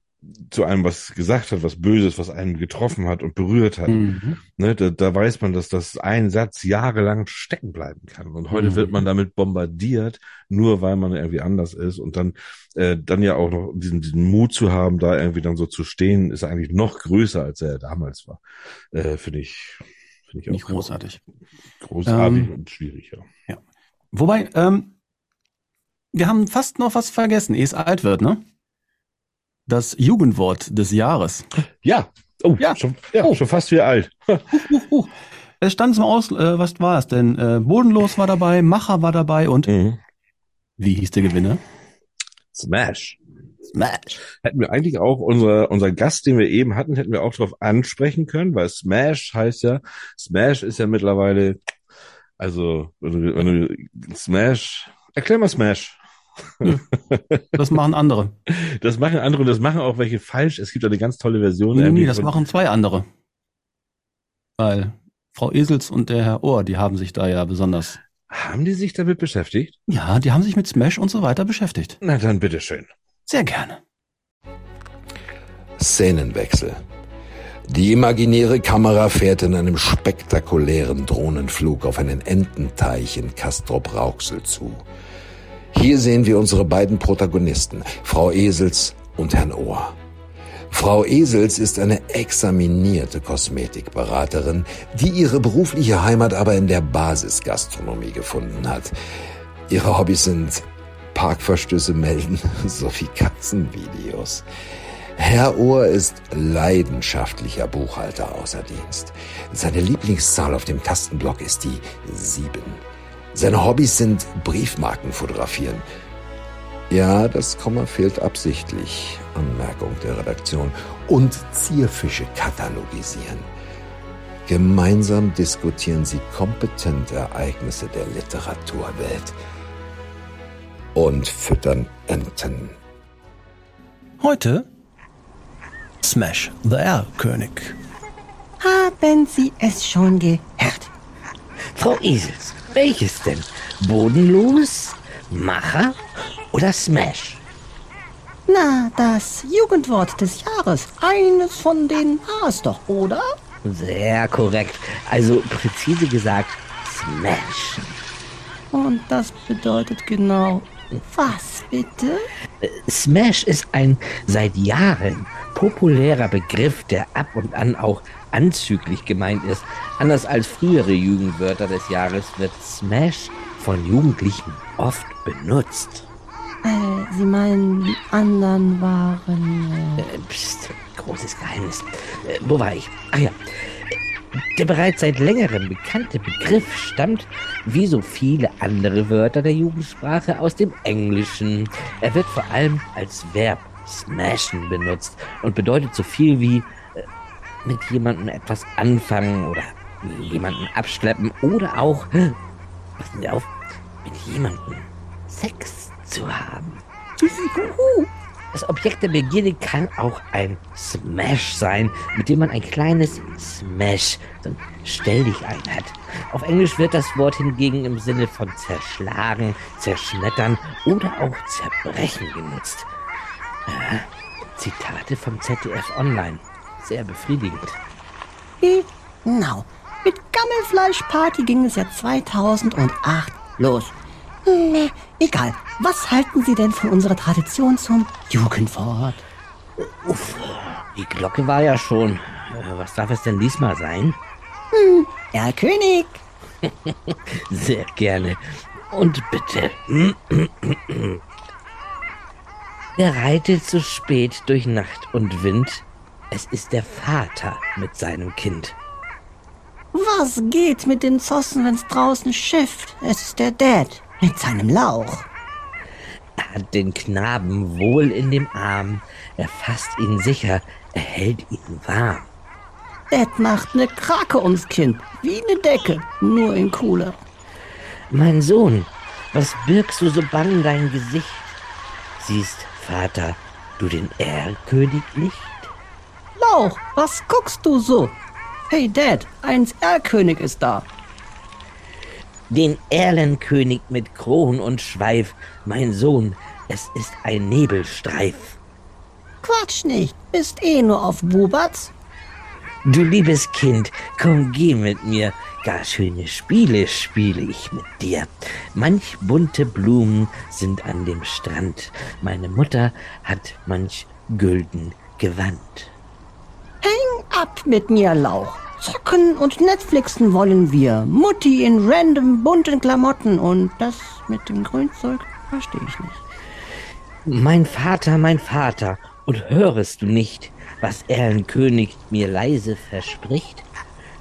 zu einem was gesagt hat, was Böses, was einen getroffen hat und berührt hat. Mhm. Ne, da, da weiß man, dass das ein Satz jahrelang stecken bleiben kann. Und heute Mhm. wird man damit bombardiert, nur weil man irgendwie anders ist. Und dann, äh, dann ja auch noch diesen, diesen Mut zu haben, da irgendwie dann so zu stehen, ist eigentlich noch größer, als er damals war. Äh, Finde ich, finde ich Nicht auch großartig. großartig Ähm, und schwierig, ja. Wobei, ähm, wir haben fast noch was vergessen, ehe es alt wird, ne? Das Jugendwort des Jahres. Ja, oh, Ja. Schon, ja Oh. schon fast wie alt. Huch, huch. Es stand zum Aus, äh, was war es denn? Äh, Bodenlos war dabei, Macher war dabei und Mhm. wie hieß der Gewinner? Smash. Smash. Hätten wir eigentlich auch unser, unser Gast, den wir eben hatten, hätten wir auch darauf ansprechen können, weil Smash heißt ja, Smash ist ja mittlerweile, also, wenn du, wenn du Smash, erklär mal Smash. Das machen andere. Das machen andere und das machen auch welche falsch. Es gibt eine ganz tolle Version. Nee, nee, das machen zwei andere. Weil Frau Esels und der Herr Ohr, die haben sich da ja besonders. Haben die sich damit beschäftigt? Ja, die haben sich mit Smash und so weiter beschäftigt. Na dann bitteschön. Sehr gerne. Szenenwechsel. Die imaginäre Kamera fährt in einem spektakulären Drohnenflug auf einen Ententeich in Castrop-Rauxel zu. Hier sehen wir unsere beiden Protagonisten, Frau Esels und Herrn Ohr. Frau Esels ist eine examinierte Kosmetikberaterin, die ihre berufliche Heimat aber in der Basisgastronomie gefunden hat. Ihre Hobbys sind Parkverstöße melden sowie Katzenvideos. Herr Ohr ist leidenschaftlicher Buchhalter außer Dienst. Seine Lieblingszahl auf dem Tastenblock ist die sieben. Seine Hobbys sind Briefmarken fotografieren. Ja, das Komma fehlt absichtlich. Anmerkung der Redaktion. Und Zierfische katalogisieren. Gemeinsam diskutieren sie kompetent Ereignisse der Literaturwelt. Und füttern Enten. Heute Smash the R-König. Haben Sie es schon gehört? Frau Esels, welches denn? Bodenlos, Macher oder Smash? Na, das Jugendwort des Jahres. Eines von denen war es doch, oder? Sehr korrekt. Also präzise gesagt, Smash. Und das bedeutet genau was, bitte? Äh, Smash ist ein seit Jahren populärer Begriff, der ab und an auch anzüglich gemeint ist. Anders als frühere Jugendwörter des Jahres wird Smash von Jugendlichen oft benutzt. Äh, Sie meinen, die anderen waren... Äh, Äh, Psst, großes Geheimnis. Äh, wo war ich? Ach ja. Der bereits seit längerem bekannte Begriff stammt, wie so viele andere Wörter der Jugendsprache, aus dem Englischen. Er wird vor allem als Verb smashen benutzt und bedeutet so viel wie mit jemandem etwas anfangen oder jemanden abschleppen oder auch, passen Sie auf, mit jemandem Sex zu haben. Das Objekt der Begierde kann auch ein Smash sein, mit dem man ein kleines Smash, so ein Stell dich ein hat. Auf Englisch wird das Wort hingegen im Sinne von zerschlagen, zerschmettern oder auch zerbrechen genutzt. Äh, Zitate vom ZDF Online. Sehr befriedigend. Genau. Mit Gammelfleischparty ging es ja 2008 los. Ne, egal. Was halten Sie denn von unserer Tradition zum Jugendwort? Uff, die Glocke war ja schon. Äh, Was darf es denn diesmal sein? Hm, Herr König. Sehr gerne. Und bitte. Wer reitet so spät durch Nacht und Wind? Es ist der Vater mit seinem Kind. Was geht mit den Zossen, wenn's draußen schifft? Es ist der Dad mit seinem Lauch. Er hat den Knaben wohl in dem Arm. Er fasst ihn sicher. Er hält ihn warm. Dad macht ne Krake ums Kinn, wie ne Decke, nur in cooler. Mein Sohn, was birgst du so bang dein Gesicht? Siehst, Vater, du den Erlkönig nicht? Lauch, was guckst du so? Hey Dad, eins Erlkönig ist da. Den Erlenkönig mit Kron und Schweif, mein Sohn, es ist ein Nebelstreif. Quatsch nicht. Bist eh nur auf Bubatz. Du liebes Kind, komm, geh mit mir. Gar schöne Spiele spiele ich mit dir. Manch bunte Blumen sind an dem Strand. Meine Mutter hat manch gülden Gewand. Häng ab mit mir, Lauch. Zocken und Netflixen wollen wir. Mutti in random bunten Klamotten und das mit dem Grünzeug verstehe ich nicht. Mein Vater, mein Vater, und hörest du nicht, was Erlenkönig mir leise verspricht?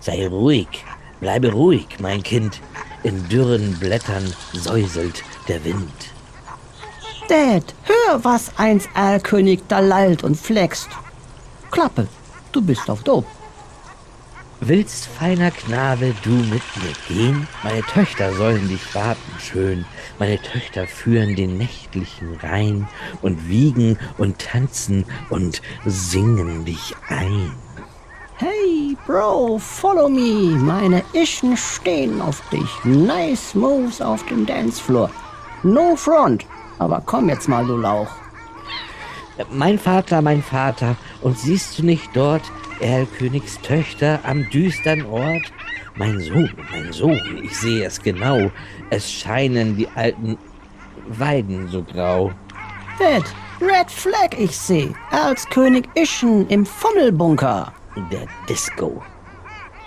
Sei ruhig, bleibe ruhig, mein Kind. In dürren Blättern säuselt der Wind. Dad, hör, was eins Erlkönig da lallt und flext. Klappe, du bist auf Dope. Willst, feiner Knabe, du mit mir gehen? Meine Töchter sollen dich warten schön. Meine Töchter führen den nächtlichen Rhein und wiegen und tanzen und singen dich ein. Hey, Bro, follow me. Meine Ischen stehen auf dich. Nice moves auf dem Dancefloor. No front. Aber komm jetzt mal, du Lauch. Mein Vater, mein Vater, und siehst du nicht dort Erlkönigs Töchter am düstern Ort? Mein Sohn, mein Sohn, ich sehe es genau. Es scheinen die alten Weiden so grau. Dad, Red Flag ich seh. Als König Ischen im Fummelbunker. Der Disco.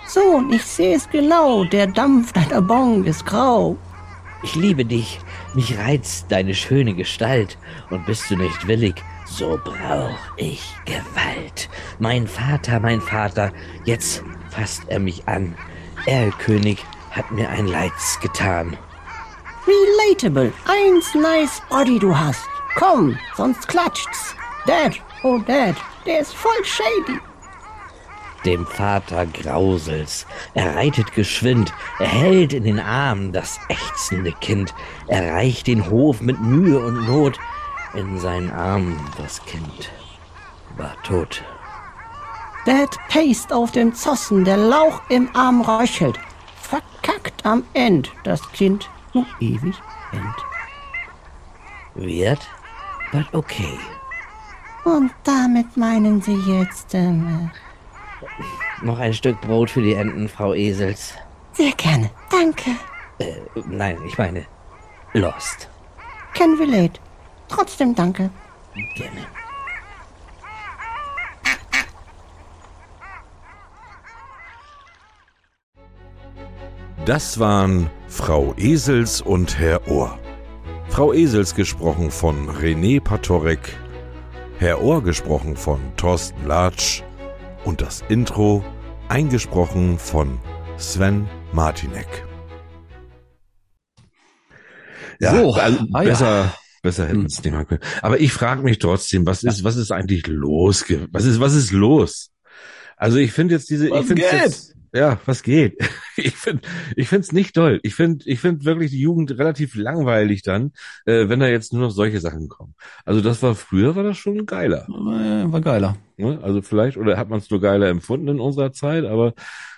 Sohn, ich seh es genau. Der Dampf deiner Bong ist grau. Ich liebe dich, mich reizt deine schöne Gestalt, und bist du nicht willig, so brauch ich Gewalt. Mein Vater, mein Vater, jetzt fasst er mich an. Erlkönig hat mir ein Leids getan. Relatable. Eins nice Body du hast. Komm, sonst klatscht's. Dad, oh Dad, der ist voll shady. Dem Vater grauselt's. Er reitet geschwind, er hält in den Armen das ächzende Kind, er reicht den Hof mit Mühe und Not, in seinen Armen das Kind war tot. Dad paced auf dem Zossen, der Lauch im Arm röchelt. Verkackt am End, das Kind nur ewig end. Weird, but okay. Und damit meinen Sie jetzt, ähm, Noch ein Stück Brot für die Enten, Frau Esels. sehr gerne. Danke. Äh, nein, ich meine Lost. Can relate. Trotzdem danke. Gerne. Das waren Frau Esels und Herr Ohr. Frau Esels gesprochen von René Patorek, Herr Ohr gesprochen von Thorsten Latsch und das Intro eingesprochen von Sven Martinek. Ja, So, also ah ja. Besser, hätten wir es nicht machen können. Aber ich frage mich trotzdem, was ist, was ist eigentlich los? Was ist, was ist los? Also ich finde jetzt diese, Was ich finde jetzt, ja, was geht? Ich finde, ich finde es nicht toll. Ich finde, ich finde wirklich die Jugend relativ langweilig dann, äh, wenn da jetzt nur noch solche Sachen kommen. Also das war früher, war das schon geiler. Äh, War geiler. Ne? Also vielleicht, oder hat man es nur geiler empfunden in unserer Zeit, aber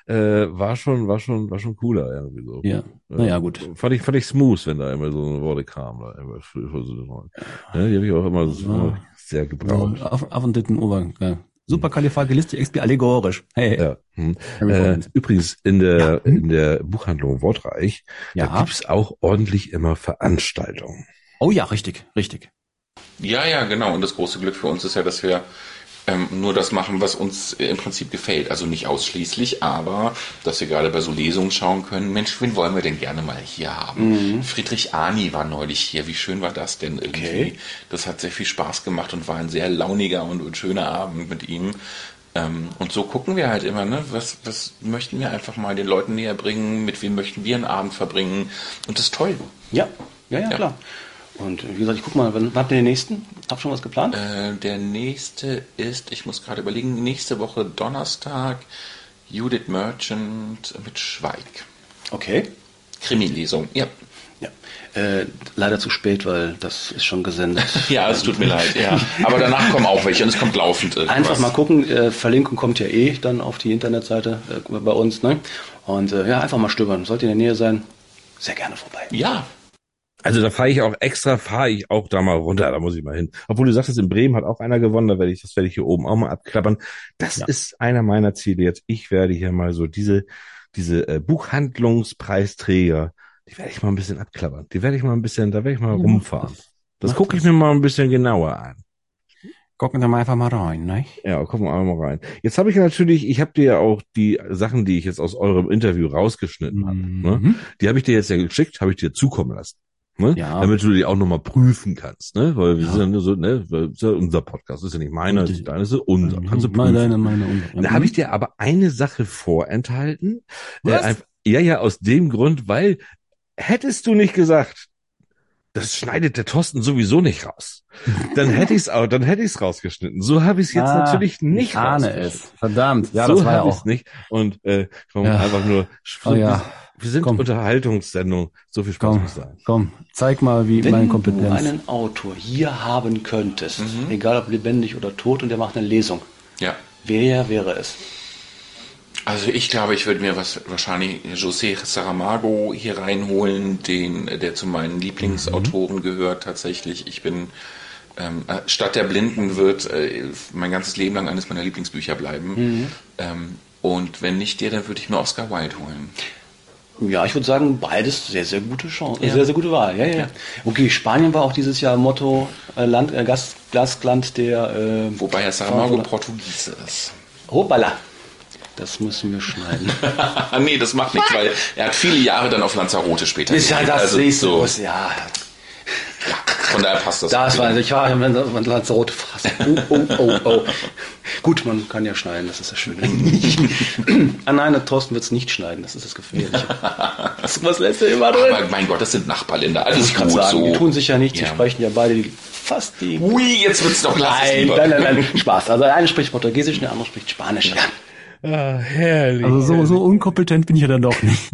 äh, war schon, war schon, war schon cooler irgendwie so. Ja, naja, gut. Fand ich, fand ich smooth, wenn da immer so Worte kamen. Da immer für, für so, ne? Die habe ich auch immer, so, Ja. sehr gebraucht. So, auf, auf den dritten Ober. Ja. Superkalifragilistikexpialigorisch. Hey. Ja. Hm. Äh, übrigens in der in der Buchhandlung Wortreich, da Ja. gibt's auch ordentlich immer Veranstaltungen. Oh ja, richtig, richtig. Ja, ja, genau. Und das große Glück für uns ist ja, dass wir ähm, nur das machen, was uns im Prinzip gefällt. Also nicht ausschließlich, aber dass wir gerade bei so Lesungen schauen können. Mensch, wen wollen wir denn gerne mal hier haben? Friedrich Arni war neulich hier. Wie schön war das denn irgendwie? Okay. Das hat sehr viel Spaß gemacht und war ein sehr launiger und, und schöner Abend mit ihm. Ähm, und so gucken wir halt immer, ne? was, was möchten wir einfach mal den Leuten näher bringen, mit wem möchten wir einen Abend verbringen. Und das ist toll. Ja, ja, ja, Ja. klar. Und wie gesagt, ich guck mal, wann wann habt ihr den nächsten? Habt schon was geplant? Äh, der nächste ist, ich muss gerade überlegen, nächste Woche Donnerstag Judith Merchant mit Schweig. Okay. Krimi-Lesung, ja. Ja. Äh, leider zu spät, weil das ist schon gesendet. Ja, es tut mir leid, ja. Aber danach kommen auch welche und es kommt laufend irgendwas. Einfach mal gucken, äh, Verlinkung kommt ja eh dann auf die Internetseite äh, bei uns, ne? Und äh, ja, einfach mal stöbern. Sollte in der Nähe sein, sehr gerne vorbei. Ja, Also da fahre ich auch extra, fahre ich auch da mal runter, da muss ich mal hin. Obwohl du sagtest, in Bremen hat auch einer gewonnen, da werde ich, das werde ich hier oben auch mal abklappern. Das Ja. ist einer meiner Ziele jetzt. Ich werde hier mal so diese, diese äh, Buchhandlungspreisträger, die werde ich mal ein bisschen abklappern. Die werde ich mal ein bisschen, da werde ich mal Ja, rumfahren. Das gucke ich das. mir mal ein bisschen genauer an. Gucken wir mal einfach mal rein, ne? Ja, gucken wir mal rein. Jetzt habe ich natürlich, ich habe dir ja auch die Sachen, die ich jetzt aus eurem Interview rausgeschnitten habe, ne? Mhm. die habe ich dir jetzt ja geschickt, habe ich dir zukommen lassen. Ne? Ja. Damit du die auch nochmal prüfen kannst, ne? Weil wir Ja. sind ja so, ne? weil ist ja unser Podcast, das ist ja nicht meiner, ist Richtig. deiner, ist unser. Mhm. Kannst du Meine, prüfen. deine, meine, unsere. Da habe ich dir aber eine Sache vorenthalten. Äh, Was? einfach- ja, ja, aus dem Grund, weil hättest du nicht gesagt, das schneidet der Thorsten sowieso nicht raus. Dann hätte ich es auch, dann hätte ich es rausgeschnitten. So habe ich es jetzt Ah, natürlich nicht ich ahne es. Verdammt. Ja, so das war ja ich auch. nicht. Und äh, komm, Ja. einfach nur. Oh ja. Wir sind Komm. Unterhaltungssendung. So viel Spaß Komm, muss sein. komm, zeig mal, wie Wenn meine du Kompetenz. einen Autor hier haben könntest, Mhm. egal ob lebendig oder tot, und der macht eine Lesung, Ja. wer wäre es? Also ich glaube, ich würde mir was wahrscheinlich José Saramago hier reinholen, den, der zu meinen Lieblingsautoren gehört tatsächlich. Ich bin ähm, äh, Stadt der Blinden wird äh, mein ganzes Leben lang eines meiner Lieblingsbücher bleiben. Ähm, und wenn nicht der, dann würde ich mir Oscar Wilde holen. Ja, ich würde sagen, beides sehr, sehr gute Chance, Ja. sehr, sehr gute Wahl. Ja, ja, ja. Okay, Spanien war auch dieses Jahr Motto äh, Land, äh, Gas, Glasland der. Äh, Wobei Herr Saramago Portugiese ist. Hoppala. Das müssen wir schneiden. nee, das macht nichts, weil er hat viele Jahre dann auf Lanzarote später ist ja das Also nächste. so, was- Ja, Von daher passt das. das war, ich war wenn man Lanzarote fast. Oh, oh, oh, oh. Gut, man kann ja schneiden, das ist das Schöne. ah nein, der Thorsten wird es nicht schneiden, das ist das Gefährliche. Das was lässt er immer drin? Aber mein Gott, das sind Nachbarländer. Alles ich gut sagen, so. die tun sich ja nichts, die Ja. sprechen ja beide die, fast die. Ui, jetzt wird's doch Nein, nein, nein, nein, Spaß. Also der eine spricht Portugiesisch, der andere spricht Spanisch. Ja. Ah, herrlich. Also so, so unkompetent bin ich ja dann doch nicht.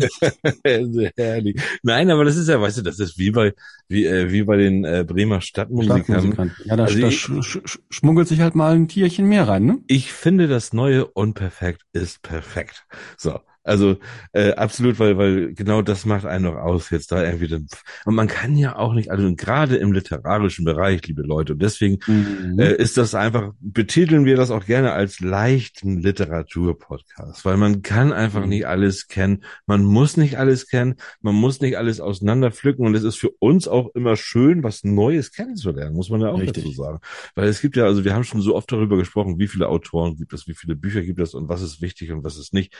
Herrlich. Nein, aber das ist ja, weißt du, das ist wie bei, wie, äh, wie bei den äh, Bremer Stadtmusikern. Ja, da, Also da ich- sch, sch- schmuggelt sich halt mal ein Tierchen mehr rein, ne? Ich finde, das neue Unperfekt ist perfekt. So. Also äh, absolut, weil weil genau das macht einen noch aus jetzt da irgendwie dann und man kann ja auch nicht also gerade im literarischen Bereich liebe Leute und deswegen Mhm. äh, ist das einfach betiteln wir das auch gerne als leichten Literaturpodcast, weil man kann einfach Mhm. nicht alles kennen, man muss nicht alles kennen, man muss nicht alles auseinanderpflücken und es ist für uns auch immer schön, was Neues kennenzulernen, muss man ja auch Richtig. dazu sagen, weil es gibt ja also wir haben schon so oft darüber gesprochen, wie viele Autoren gibt es, wie viele Bücher gibt es und was ist wichtig und was ist nicht.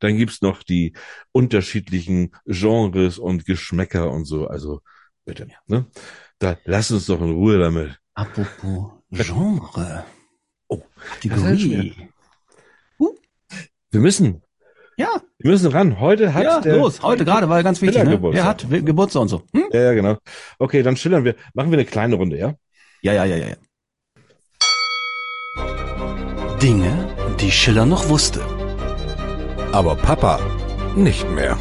Dann gibt's noch die unterschiedlichen Genres und Geschmäcker und so. Also bitte, ne? Da lass uns doch in Ruhe damit. Apropos Genre. Oh, Kategorie. Wir müssen, Ja, wir müssen ran. Heute hat ja, der los, heute gerade, weil ganz wichtig, ne? Er hat Ge- Geburtstag und so. Hm? Ja, ja, genau. Okay, dann schillern wir. Machen wir eine kleine Runde, ja? Ja, ja, ja, ja. ja. Dinge, die Schiller noch wusste. Aber Papa nicht mehr.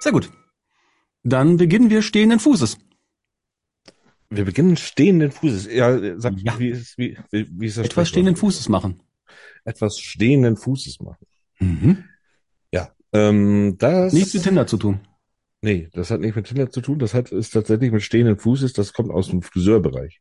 Sehr gut. Dann beginnen wir stehenden Fußes. Wir beginnen stehenden Fußes. Ja, sag, Ja. wie ist, wie, wie, ist das? Etwas stehenden Fußes machen. Etwas stehenden Fußes machen. Mhm. Ja. Ähm, das. Nichts mit Tinder zu tun. Nee, das hat nicht mit Tinder zu tun. Das hat ist tatsächlich mit stehenden Fußes. Das kommt aus dem Friseurbereich.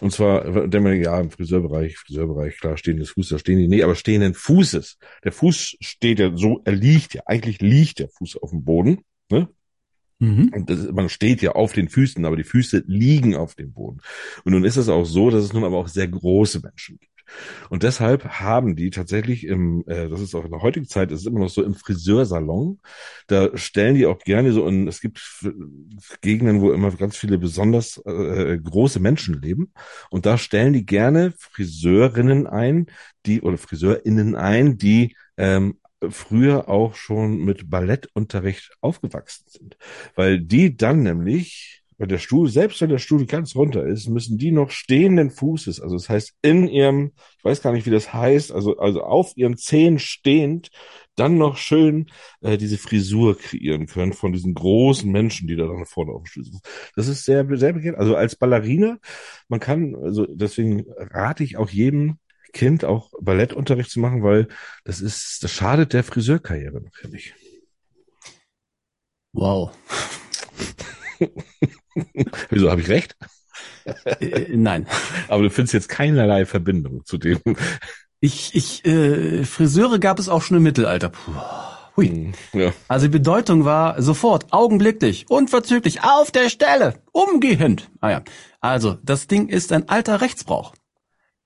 Und zwar, der man, ja, im Friseurbereich, Friseurbereich, klar, stehendes Fuß, da stehen die, nee, aber stehenden Fußes. Der Fuß steht ja so, er liegt ja, eigentlich liegt der Fuß auf dem Boden, ne? Mhm. Und das, man steht ja auf den Füßen, aber die Füße liegen auf dem Boden. Und nun ist es auch so, dass es nun aber auch sehr große Menschen gibt. Und deshalb haben die tatsächlich im, äh, das ist auch in der heutigen Zeit, ist immer noch so im Friseursalon, da stellen die auch gerne so, und es gibt Gegenden, wo immer ganz viele besonders äh, große Menschen leben. Und da stellen die gerne Friseurinnen ein, die, oder Friseurinnen ein, die ähm, früher auch schon mit Ballettunterricht aufgewachsen sind. Weil die dann nämlich, wenn der Stuhl, selbst wenn der Stuhl ganz runter ist, müssen die noch stehenden Fußes, also das heißt in ihrem, ich weiß gar nicht, wie das heißt, also, also auf ihren Zehen stehend, dann noch schön äh, diese Frisur kreieren können von diesen großen Menschen, die da dann vorne auf dem Stuhl sitzen. Das ist sehr, sehr bekannt. Also als Ballerina, man kann, also deswegen rate ich auch jedem Kind auch Ballettunterricht zu machen, weil das ist, das schadet der Friseurkarriere natürlich. Wow. Wieso, habe ich recht? Äh, nein. Aber du findest jetzt keinerlei Verbindung zu dem. Ich, ich, äh, Friseure gab es auch schon im Mittelalter. Puh. Hui. Ja. Also die Bedeutung war sofort, augenblicklich, unverzüglich, auf der Stelle, umgehend. Ah ja. Also, das Ding ist ein alter Rechtsbrauch.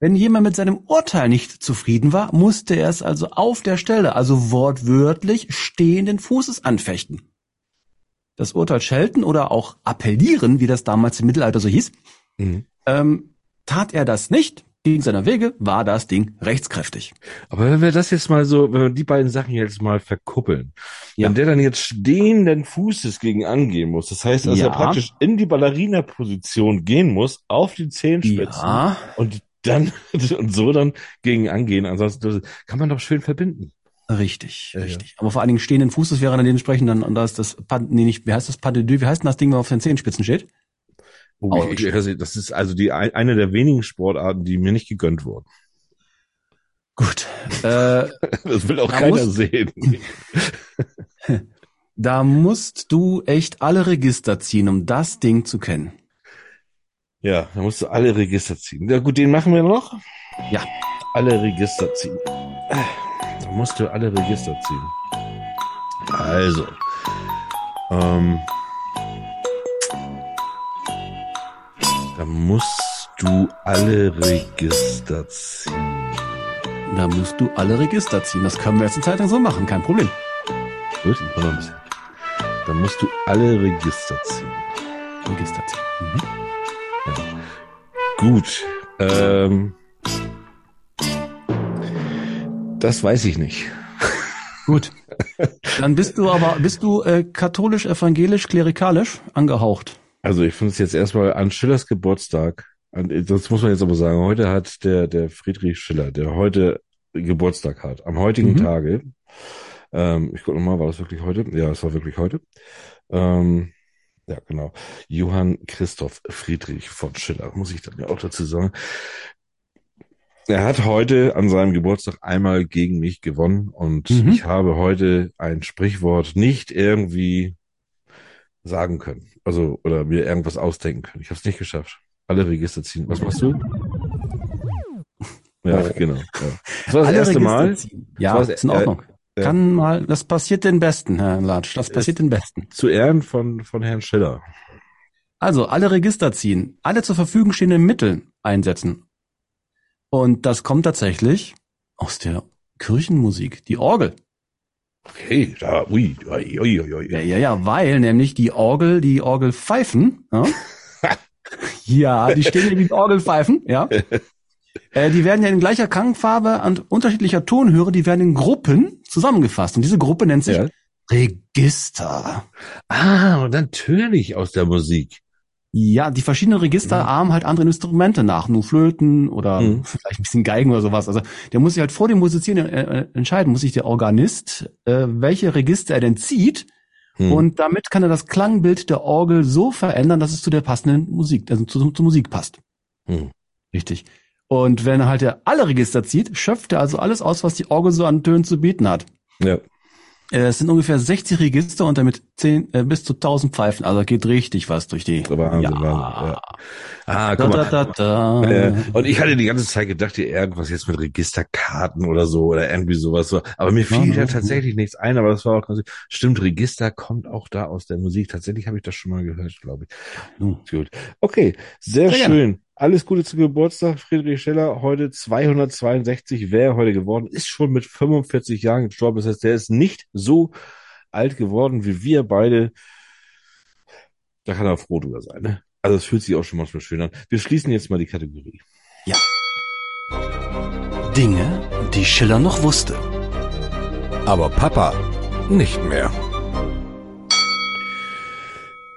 Wenn jemand mit seinem Urteil nicht zufrieden war, musste er es also auf der Stelle, also wortwörtlich stehenden Fußes anfechten. Das Urteil schelten oder auch appellieren, wie das damals im Mittelalter so hieß, Mhm. ähm, tat er das nicht, gegen seiner Wege, war das Ding rechtskräftig. Aber wenn wir das jetzt mal so, wenn wir die beiden Sachen jetzt mal verkuppeln, Ja. wenn der dann jetzt stehenden Fußes gegen angehen muss, das heißt, dass Ja. er praktisch in die Ballerina-Position gehen muss, auf die Zehenspitzen Ja. und dann und so dann gegen angehen. Ansonsten kann man doch schön verbinden. Richtig, Ja, ja. richtig. Aber vor allen Dingen stehenden Fußes wäre dann dementsprechend dann, und da ist das, nee, nicht, wie heißt das, Pas de deux, wie heißt denn das Ding, man auf den Zehenspitzen steht? Oh, ich, ich, das ist also die ein- eine der wenigen Sportarten, die mir nicht gegönnt wurden. Gut. Äh, Das will auch Da keiner muss- sehen. da musst du echt alle Register ziehen, um das Ding zu kennen. Ja, da musst du alle Register ziehen. Ja gut, den machen wir noch. Ja. Alle Register ziehen. Musst du alle Register ziehen. Also. Ähm, da musst du alle Register ziehen. Da musst du alle Register ziehen. Das können wir jetzt eine Zeit lang so machen, kein Problem. Gut, noch ein bisschen. Da musst du alle Register ziehen. Register ziehen. Mhm. Gut. Ähm, das weiß ich nicht. Gut. Dann bist du aber, bist du äh, katholisch, evangelisch, klerikalisch angehaucht. Also ich finde es jetzt erstmal an Schillers Geburtstag. An, das muss man jetzt aber sagen. Heute hat der, der Friedrich Schiller, der heute Geburtstag hat, am heutigen Mhm. Tage. Ähm, ich gucke nochmal, war das wirklich heute? Ja, es war wirklich heute. Ähm, ja, genau. Johann Christoph Friedrich von Schiller, muss ich dann ja auch dazu sagen. Er hat heute an seinem Geburtstag einmal gegen mich gewonnen und Mhm. ich habe heute ein Sprichwort nicht irgendwie sagen können. Also, oder mir irgendwas ausdenken können. Ich habe es nicht geschafft. Alle Register ziehen. Was machst du? Ja, genau. Ja. Das war das Alle erste Register Mal. ziehen. Ja, das- ist in Ordnung. äh, Kann mal, das passiert den Besten, Herr Latsch. Das passiert den Besten. Zu Ehren von, von Herrn Schiller. Also alle Register ziehen, alle zur Verfügung stehenden Mittel einsetzen. Und das kommt tatsächlich aus der Kirchenmusik, die Orgel. Okay, da, ui, ui, ui, ui. Ja, ja, ja, weil nämlich die Orgel, die Orgelpfeifen, ja, ja die stehen nämlich Orgelpfeifen, ja, äh, die werden ja in gleicher Klangfarbe und unterschiedlicher Tonhöhe, die werden in Gruppen zusammengefasst. Und diese Gruppe nennt sich Ja. Register. Ah, und natürlich aus der Musik. Ja, die verschiedenen Register ahmen halt andere Instrumente nach, nur Flöten oder Mhm. vielleicht ein bisschen Geigen oder sowas. Also der muss sich halt vor dem Musizieren äh, äh, entscheiden, muss sich der Organist, äh, welche Register er denn zieht. Hm. Und damit kann er das Klangbild der Orgel so verändern, dass es zu der passenden Musik, also zu, zur Musik passt. Hm. Richtig. Und wenn er halt er alle Register zieht, schöpft er also alles aus, was die Orgel so an Tönen zu bieten hat. Ja. Äh, Es sind ungefähr 60 Register und damit 10, äh, bis zu 1000 Pfeifen. Also geht richtig was durch die. Wahnsinn, ja. Wahnsinn, ja. Ah, Da, guck da, mal. da, da. Äh, und ich hatte die ganze Zeit gedacht, hier irgendwas jetzt mit Registerkarten oder so oder irgendwie sowas. So. Aber mir fiel Ja, da tatsächlich nichts ein, aber das war auch ganz, stimmt, Register kommt auch da aus der Musik. Tatsächlich habe ich das schon mal gehört, glaube ich. Nun. Gut. Okay, sehr, Sehr gerne. Alles Gute zum Geburtstag, Friedrich Schiller. Heute 262, wer er heute geworden ist, schon mit 45 Jahren gestorben. Das heißt, der ist nicht so alt geworden wie wir beide. Da kann er froh drüber sein. Ne? Also es fühlt sich auch schon manchmal schön an. Wir schließen jetzt mal die Kategorie. Dinge, die Schiller noch wusste. Aber Papa nicht mehr.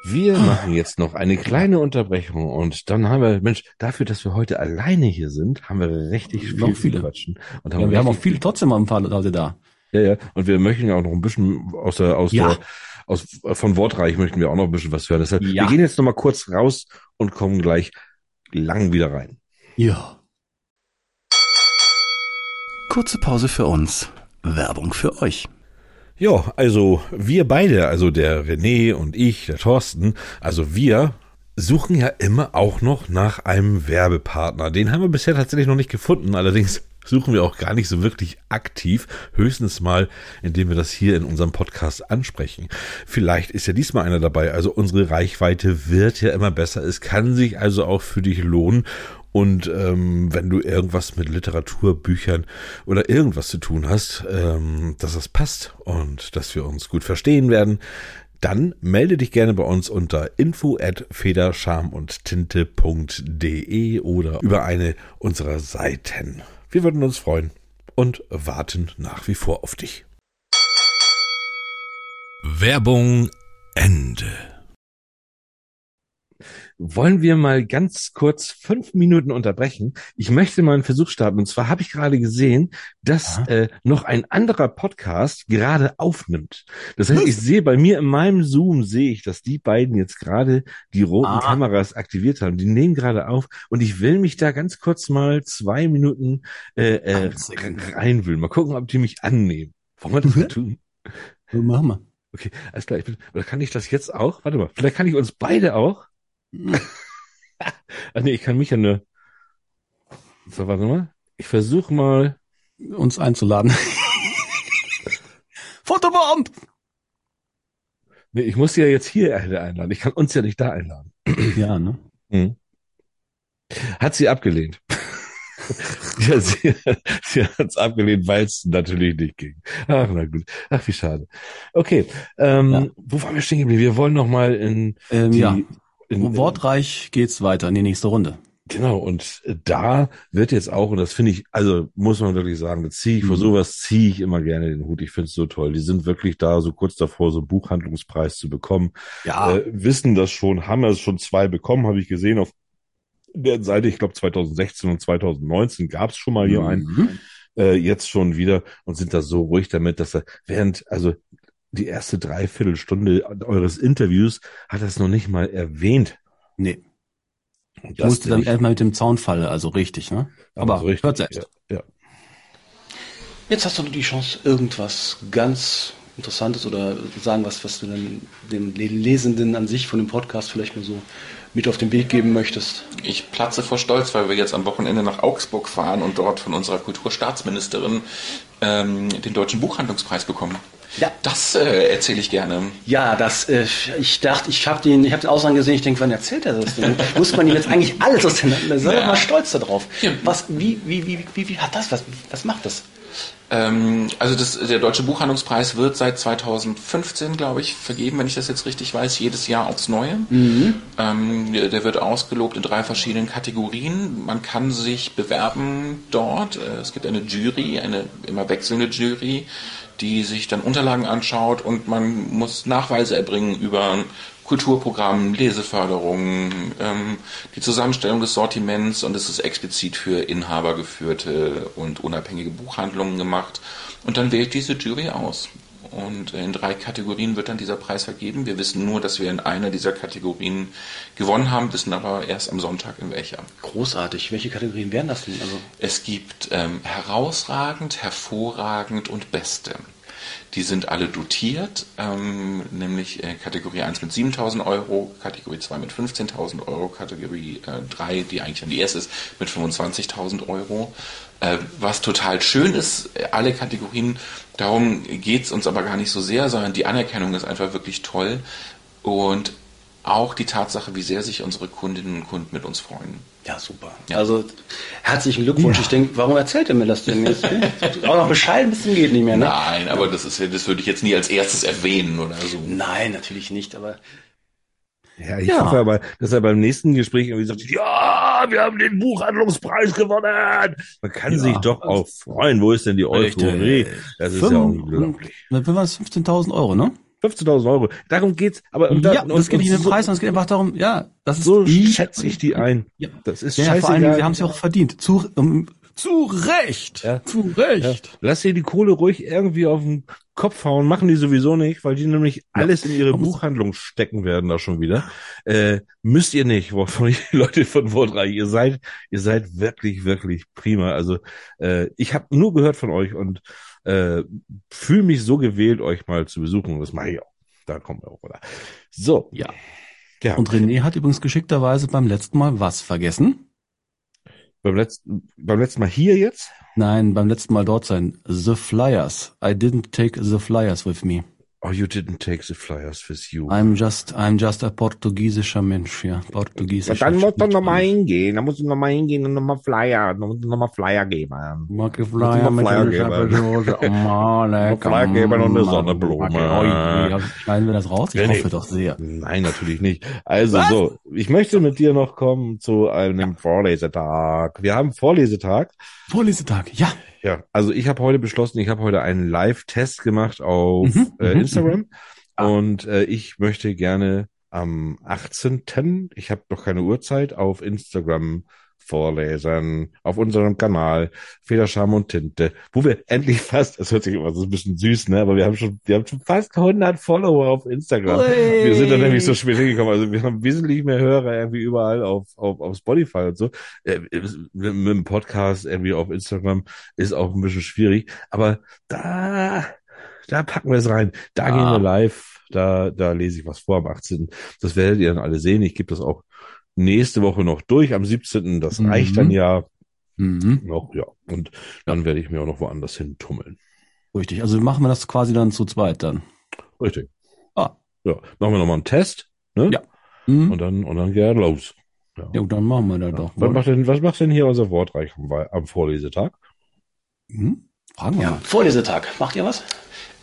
Wir machen jetzt noch eine kleine Unterbrechung und dann haben wir, Mensch, dafür, dass wir heute alleine hier sind, haben wir richtig viel Noch zu viele. quatschen. Und Ja, wir haben auch viele trotzdem ein paar Leute da. Ja, ja. Und wir möchten ja auch noch ein bisschen aus der, aus Ja. der, aus, von Wortreich möchten wir auch noch ein bisschen was hören. Deshalb, Ja. wir gehen jetzt noch mal kurz raus und kommen gleich lang wieder rein. Ja. Kurze Pause für uns. Werbung für euch. Ja, also wir beide, also der René und ich, der Thorsten, also wir suchen ja immer auch noch nach einem Werbepartner. Den haben wir bisher tatsächlich noch nicht gefunden, allerdings suchen wir auch gar nicht so wirklich aktiv, höchstens mal, indem wir das hier in unserem Podcast ansprechen. Vielleicht ist ja diesmal einer dabei, also unsere Reichweite wird ja immer besser, es kann sich also auch für dich lohnen und ähm, wenn du irgendwas mit Literatur, Büchern oder irgendwas zu tun hast, ähm, dass das passt und dass wir uns gut verstehen werden, dann melde dich gerne bei uns unter info at federschamundtinte.de oder über eine unserer Seiten. Wir würden uns freuen und warten nach wie vor auf dich. Werbung Ende. Wollen wir mal ganz kurz fünf Minuten unterbrechen? Ich möchte mal einen Versuch starten. Und zwar habe ich gerade gesehen, dass äh, noch ein anderer Podcast gerade aufnimmt. Das heißt, ich sehe bei mir in meinem Zoom sehe ich, dass die beiden jetzt gerade die roten Ah. Kameras aktiviert haben. Die nehmen gerade auf und ich will mich da ganz kurz mal zwei Minuten äh, äh, reinwühlen. Mal gucken, ob die mich annehmen. Wollen wir das mal tun? So, machen wir. Okay, alles klar. Ich bin, oder kann ich das jetzt auch? Warte mal, vielleicht kann ich uns beide auch. Ach nee, ich kann mich ja nur. So, warte mal. Ich versuche mal. Uns einzuladen. Fotobomb! Nee, ich muss ja jetzt hier einladen. Ich kann uns ja nicht da einladen. Ja, ne? Hm. Hat sie abgelehnt. ja, sie, sie hat es abgelehnt, weil es natürlich nicht ging. Ach, na gut. Ach, wie schade. Okay, ähm, Ja. wo waren wir stehen geblieben? Wir wollen noch mal in Ähm, die, ja. In, Wortreich geht's weiter in die nächste Runde. Genau, und da wird jetzt auch, und das finde ich, also muss man wirklich sagen, ziehe ich, vor Mhm. sowas ziehe ich immer gerne den Hut. Ich finde es so toll. Die sind wirklich da so kurz davor, so einen Buchhandlungspreis zu bekommen. Ja. Äh, wissen das schon, haben es schon zwei bekommen, habe ich gesehen auf der Seite, ich glaube 2016 und 2019 gab es schon mal hier einen, Mhm. äh, jetzt schon wieder und sind da so ruhig damit, dass er während, also die erste Dreiviertelstunde eures Interviews hat er es noch nicht mal erwähnt. Nee. Und Ich das musste dann ich- erstmal mit dem Zaunfall, also richtig, ne? Aber so richtig, hört selbst. Ja, ja. Jetzt hast du die Chance, irgendwas ganz Interessantes oder sagen, was, was du dann dem Lesenden an sich von dem Podcast vielleicht mal so mit auf den Weg geben möchtest. Ich platze vor Stolz, weil wir jetzt am Wochenende nach Augsburg fahren und dort von unserer Kulturstaatsministerin ähm, den Deutschen Buchhandlungspreis bekommen. Ja. Das äh, erzähle ich gerne. Ja, das, äh, ich dachte, ich habe den, ich habe den Ausland gesehen, ich denke, wann erzählt er das denn? Muss man ihm jetzt eigentlich alles aus den Sei doch Ja. mal stolz darauf. Ja. Was, wie, wie, wie, wie, wie hat das, was, was macht das? Ähm, also das, der Deutsche Buchhandlungspreis wird seit 2015, glaube ich, vergeben, wenn ich das jetzt richtig weiß, jedes Jahr aufs Neue. Ähm, der der wird ausgelobt in drei verschiedenen Kategorien. Man kann sich bewerben dort. Äh, Es gibt eine Jury, eine immer wechselnde Jury, die sich dann Unterlagen anschaut und man muss Nachweise erbringen über Kulturprogramm, Leseförderung, ähm, die Zusammenstellung des Sortiments und es ist explizit für inhabergeführte und unabhängige Buchhandlungen gemacht. Und dann wählt diese Jury aus. Und in drei Kategorien wird dann dieser Preis vergeben. Wir wissen nur, dass wir in einer dieser Kategorien gewonnen haben, wissen aber erst am Sonntag in welcher. Großartig. Welche Kategorien wären das denn? Also, Es gibt ähm, herausragend, hervorragend und beste. Die sind alle dotiert, ähm, nämlich äh, Kategorie 1 mit 7.000 Euro, Kategorie 2 mit 15.000 Euro, Kategorie äh, 3, die eigentlich dann die erste ist, mit 25.000 Euro. Äh, was total schön ist, äh, alle Kategorien, darum geht's uns aber gar nicht so sehr, sondern die Anerkennung ist einfach wirklich toll und auch die Tatsache, wie sehr sich unsere Kundinnen und Kunden mit uns freuen. ja, super. Also, herzlichen Glückwunsch. Ich denke, warum erzählt er mir das denn jetzt? Auch noch bescheiden bis zum geht nicht mehr, ne? Nein, aber das ist ja, das würde ich jetzt nie als erstes erwähnen oder so. Nein, natürlich nicht, aber Ja, ich Ja. hoffe aber, dass er beim nächsten Gespräch irgendwie sagt, ja, wir haben den Buchhandlungspreis gewonnen. Man kann Ja. sich doch auch freuen. Wo ist denn die Euphorie? Das ist ja Fünf- unglaublich. Dann waren es 15.000 Euro, ne? 15.000 Euro. Darum geht's. Aber da- ja, und, das geht nicht um und den Preis, sondern es geht einfach darum, ja, das ist So die- schätze ich die ein. Ja. Das ist Ja, ja, vor allem, scheißegal. wir haben es ja auch verdient. Zu, um, zu Recht. Ja. Zu Recht. Lass dir die Kohle ruhig irgendwie auf den Kopf hauen. Machen die sowieso nicht, weil die nämlich alles in ihre Buchhandlung stecken werden da schon wieder. Äh, müsst ihr nicht, wovon die Leute von Wortreich. Ihr seid, ihr seid wirklich, wirklich prima. Also äh, ich habe nur gehört von euch und äh, fühle mich so gewählt, euch mal zu besuchen. Das mache ich auch. Da kommen wir auch, oder? So. Ja. Ja. Und René hat übrigens geschickterweise beim letzten Mal was vergessen. Beim letzten, beim letzten Mal hier jetzt? Nein, beim letzten Mal dort sein. The Flyers. I didn't take the Flyers with me. Oh, you didn't take the flyers with you. I'm just, I'm just a portugiesischer Mensch, ja. Portugiesisch. dann musst du nochmal hingehen. Dann musst du nochmal hingehen und nochmal Flyer, nochmal Flyer geben. Mag ich Flyer mit Flyer geben. Oh Mann, lecker. Flyer geben und eine Mann. Sonnenblume. Okay, oi, Schneiden wir das raus? Ich hoffe doch sehr. Nein, natürlich nicht. Also so, ich möchte mit dir noch kommen zu einem Vorlesetag. Wir haben Vorlesetag. Vorlesetag, ja. Ja, also ich habe heute beschlossen, ich habe heute einen Live-Test gemacht auf Mhm, äh, mhm, Instagram und äh, ich möchte gerne am 18. Ich habe noch keine Uhrzeit auf Instagram vorlesen, auf unserem Kanal Federscham und Tinte, wo wir endlich fast, das hört sich immer so ein bisschen süß, ne, aber wir haben schon, wir haben schon fast 100 Follower auf Instagram. Ui. Wir sind da nämlich so spät hingekommen, also wir haben wesentlich mehr Hörer irgendwie überall auf, auf, auf Spotify und so. Äh, mit, mit dem Podcast irgendwie auf Instagram ist auch ein bisschen schwierig, aber da, da packen wir es rein. Da Ja. gehen wir live, da, da lese ich was vor am 18. Das werdet ihr dann alle sehen. Ich gebe das auch nächste Woche noch durch, am 17. Das Mhm. reicht dann ja Mhm. noch, ja. Und dann werde ich mir auch noch woanders hin tummeln. Richtig. Also machen wir das quasi dann zu zweit dann. Richtig. Ah. Ja, machen wir nochmal einen Test, ne? Ja. Mhm. Und dann, und dann geht er los. Ja. Ja, dann machen wir das doch. Was macht denn, was macht denn hier unser Wortreich am, am Vorlesetag? Mhm. Fragen wir Ja, mal. Vorlesetag. Macht ihr was?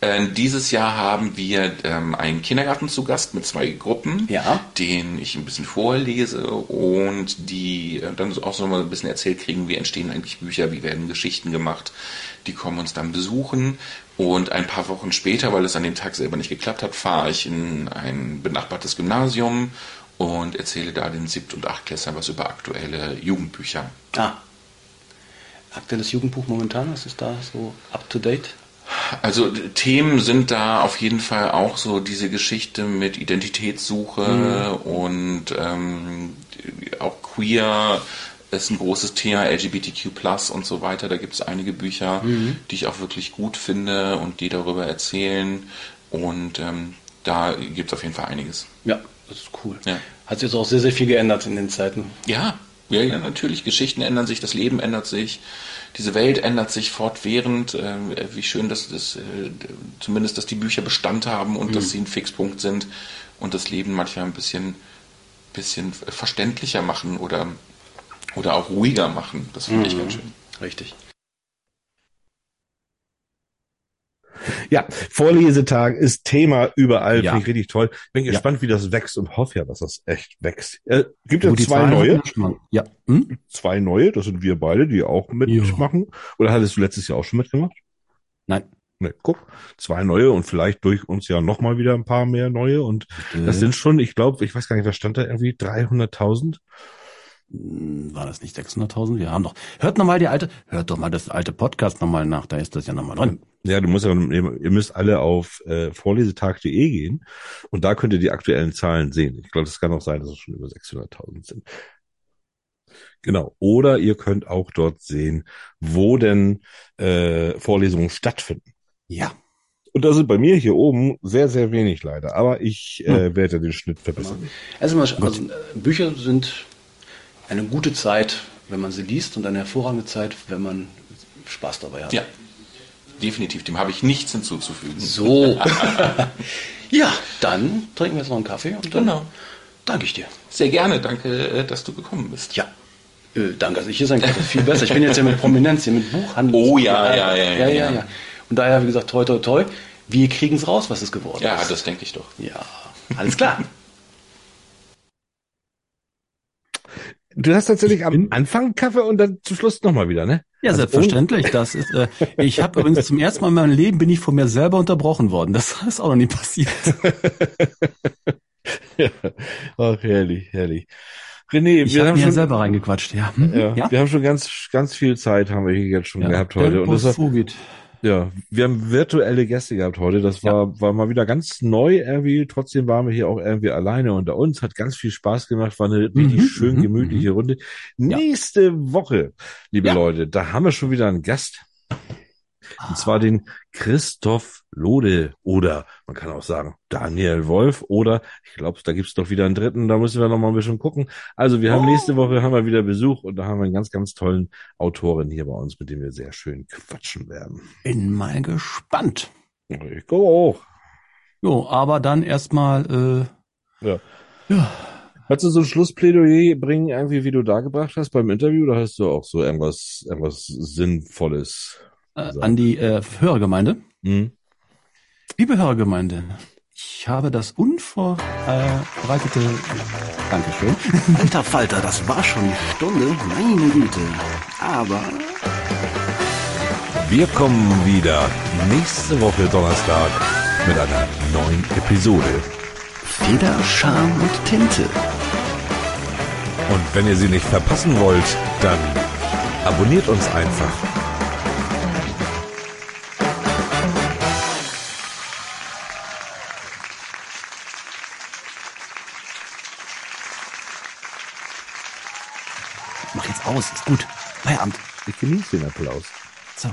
Äh, dieses Jahr haben wir ähm, einen Kindergarten zu Gast mit zwei Gruppen, Ja. denen ich ein bisschen vorlese und die äh, dann auch so mal ein bisschen erzählt kriegen, wie entstehen eigentlich Bücher, wie werden Geschichten gemacht. Die kommen uns dann besuchen und ein paar Wochen später, weil es an dem Tag selber nicht geklappt hat, fahre ich in ein benachbartes Gymnasium und erzähle da den Siebt- und Achtklässlern was über aktuelle Jugendbücher. Ah. Aktuelles Jugendbuch momentan, was ist da so up to date? Also Themen sind da auf jeden Fall auch so diese Geschichte mit Identitätssuche und ähm, auch queer ist ein großes Thema, LGBTQ und so weiter. Da gibt es einige Bücher, die ich auch wirklich gut finde und die darüber erzählen. Und ähm, da gibt es auf jeden Fall einiges. Ja, das ist cool. Ja. Hat sich jetzt auch sehr, sehr viel geändert in den Zeiten. Ja, ja, ja, natürlich. Geschichten ändern sich, das Leben ändert sich, diese Welt ändert sich fortwährend. Äh, wie schön, dass das, äh, zumindest, dass die Bücher Bestand haben und dass sie ein Fixpunkt sind und das Leben manchmal ein bisschen, bisschen verständlicher machen oder, oder auch ruhiger machen. Das finde ich Mhm. ganz schön. Richtig. Ja, Vorlesetag ist Thema überall, Ja. finde ich richtig toll. Bin Ja. gespannt, wie das wächst und hoffe ja, dass das echt wächst. Äh, gibt die zwei neue. Ja. Hm? zwei neue, das sind wir beide, die auch mitmachen. Oder hattest du letztes Jahr auch schon mitgemacht? Nein. Ne, guck, zwei neue und vielleicht durch uns ja nochmal wieder ein paar mehr neue und das sind schon, ich glaube, ich weiß gar nicht, was stand da irgendwie, 300.000? Hm, War das nicht 600.000? Wir haben doch. Hört nochmal die alte, hört doch mal das alte Podcast nochmal nach, da ist das ja nochmal drin. Ja, du musst ja, ihr müsst alle auf äh, vorlesetag.de gehen und da könnt ihr die aktuellen Zahlen sehen. Ich glaube, es kann auch sein, dass es schon über 600.000 sind. Genau. Oder ihr könnt auch dort sehen, wo denn äh, Vorlesungen stattfinden. Ja. Und da sind bei mir hier oben sehr, sehr wenig leider. Aber ich äh, werde den Schnitt verbessern. Also, mal, also äh, Bücher sind eine gute Zeit, wenn man sie liest und eine hervorragende Zeit, wenn man Spaß dabei hat. Ja, definitiv. Dem habe ich nichts hinzuzufügen. So. ja, dann trinken wir jetzt noch einen Kaffee und dann Genau. danke ich dir. Sehr gerne. Danke, äh, dass du gekommen bist. Ja. Äh, danke, dass ich hier sein ist viel besser. Ich bin jetzt ja mit Prominenz hier, mit Buchhandel. Oh ja, ja, ja, ja, ja, ja, ja. ja. Und daher, wie gesagt, toi, toi, toi. Wir kriegen es raus, was es geworden Ja, ist. das denke ich doch. Ja, alles klar. Du hast tatsächlich am Anfang Kaffee und dann zum Schluss nochmal wieder, ne? Ja, Also selbstverständlich. Das ist, äh, ich habe übrigens zum ersten Mal in meinem Leben bin ich von mir selber unterbrochen worden. Das ist auch noch nie passiert. ja. Ach, herrlich, herrlich. René, Ich wir habe haben schon, selber reingequatscht, ja. Hm? ja, wir haben schon ganz, ganz viel Zeit haben wir hier jetzt schon gehabt heute. Und das war. Ja, wir haben virtuelle Gäste gehabt heute. Das war, war mal wieder ganz neu irgendwie. Trotzdem waren wir hier auch irgendwie alleine unter uns. Hat ganz viel Spaß gemacht. War eine richtig Mhm, schön mhm, gemütliche Runde. Nächste Woche, liebe Ja. Leute, da haben wir schon wieder einen Gast. Und zwar den Christoph Lode oder man kann auch sagen Daniel Wolf oder ich glaube, da gibt's doch wieder einen dritten, da müssen wir noch mal ein bisschen gucken. Also wir haben nächste Woche haben wir wieder Besuch und da haben wir einen ganz, ganz tollen Autorin hier bei uns, mit dem wir sehr schön quatschen werden. Bin mal gespannt. Ich glaube auch. Jo, aber dann erstmal, äh, Ja. ja, Kannst du so ein Schlussplädoyer bringen, irgendwie, wie du da gebracht hast beim Interview, oder hast du auch so irgendwas, irgendwas Sinnvolles? Äh, an die äh, Hörergemeinde. Hm? Liebe Hörergemeinde, ich habe das unvorbereitete Dankeschön. Alter Falter, das war schon die Stunde, meine Güte. Aber Wir kommen wieder nächste Woche Donnerstag mit einer neuen Episode. Feder, Charme und Tinte. Und wenn ihr sie nicht verpassen wollt, dann abonniert uns einfach. Aus, ist gut. Feierabend. Ich genieße den Applaus. So.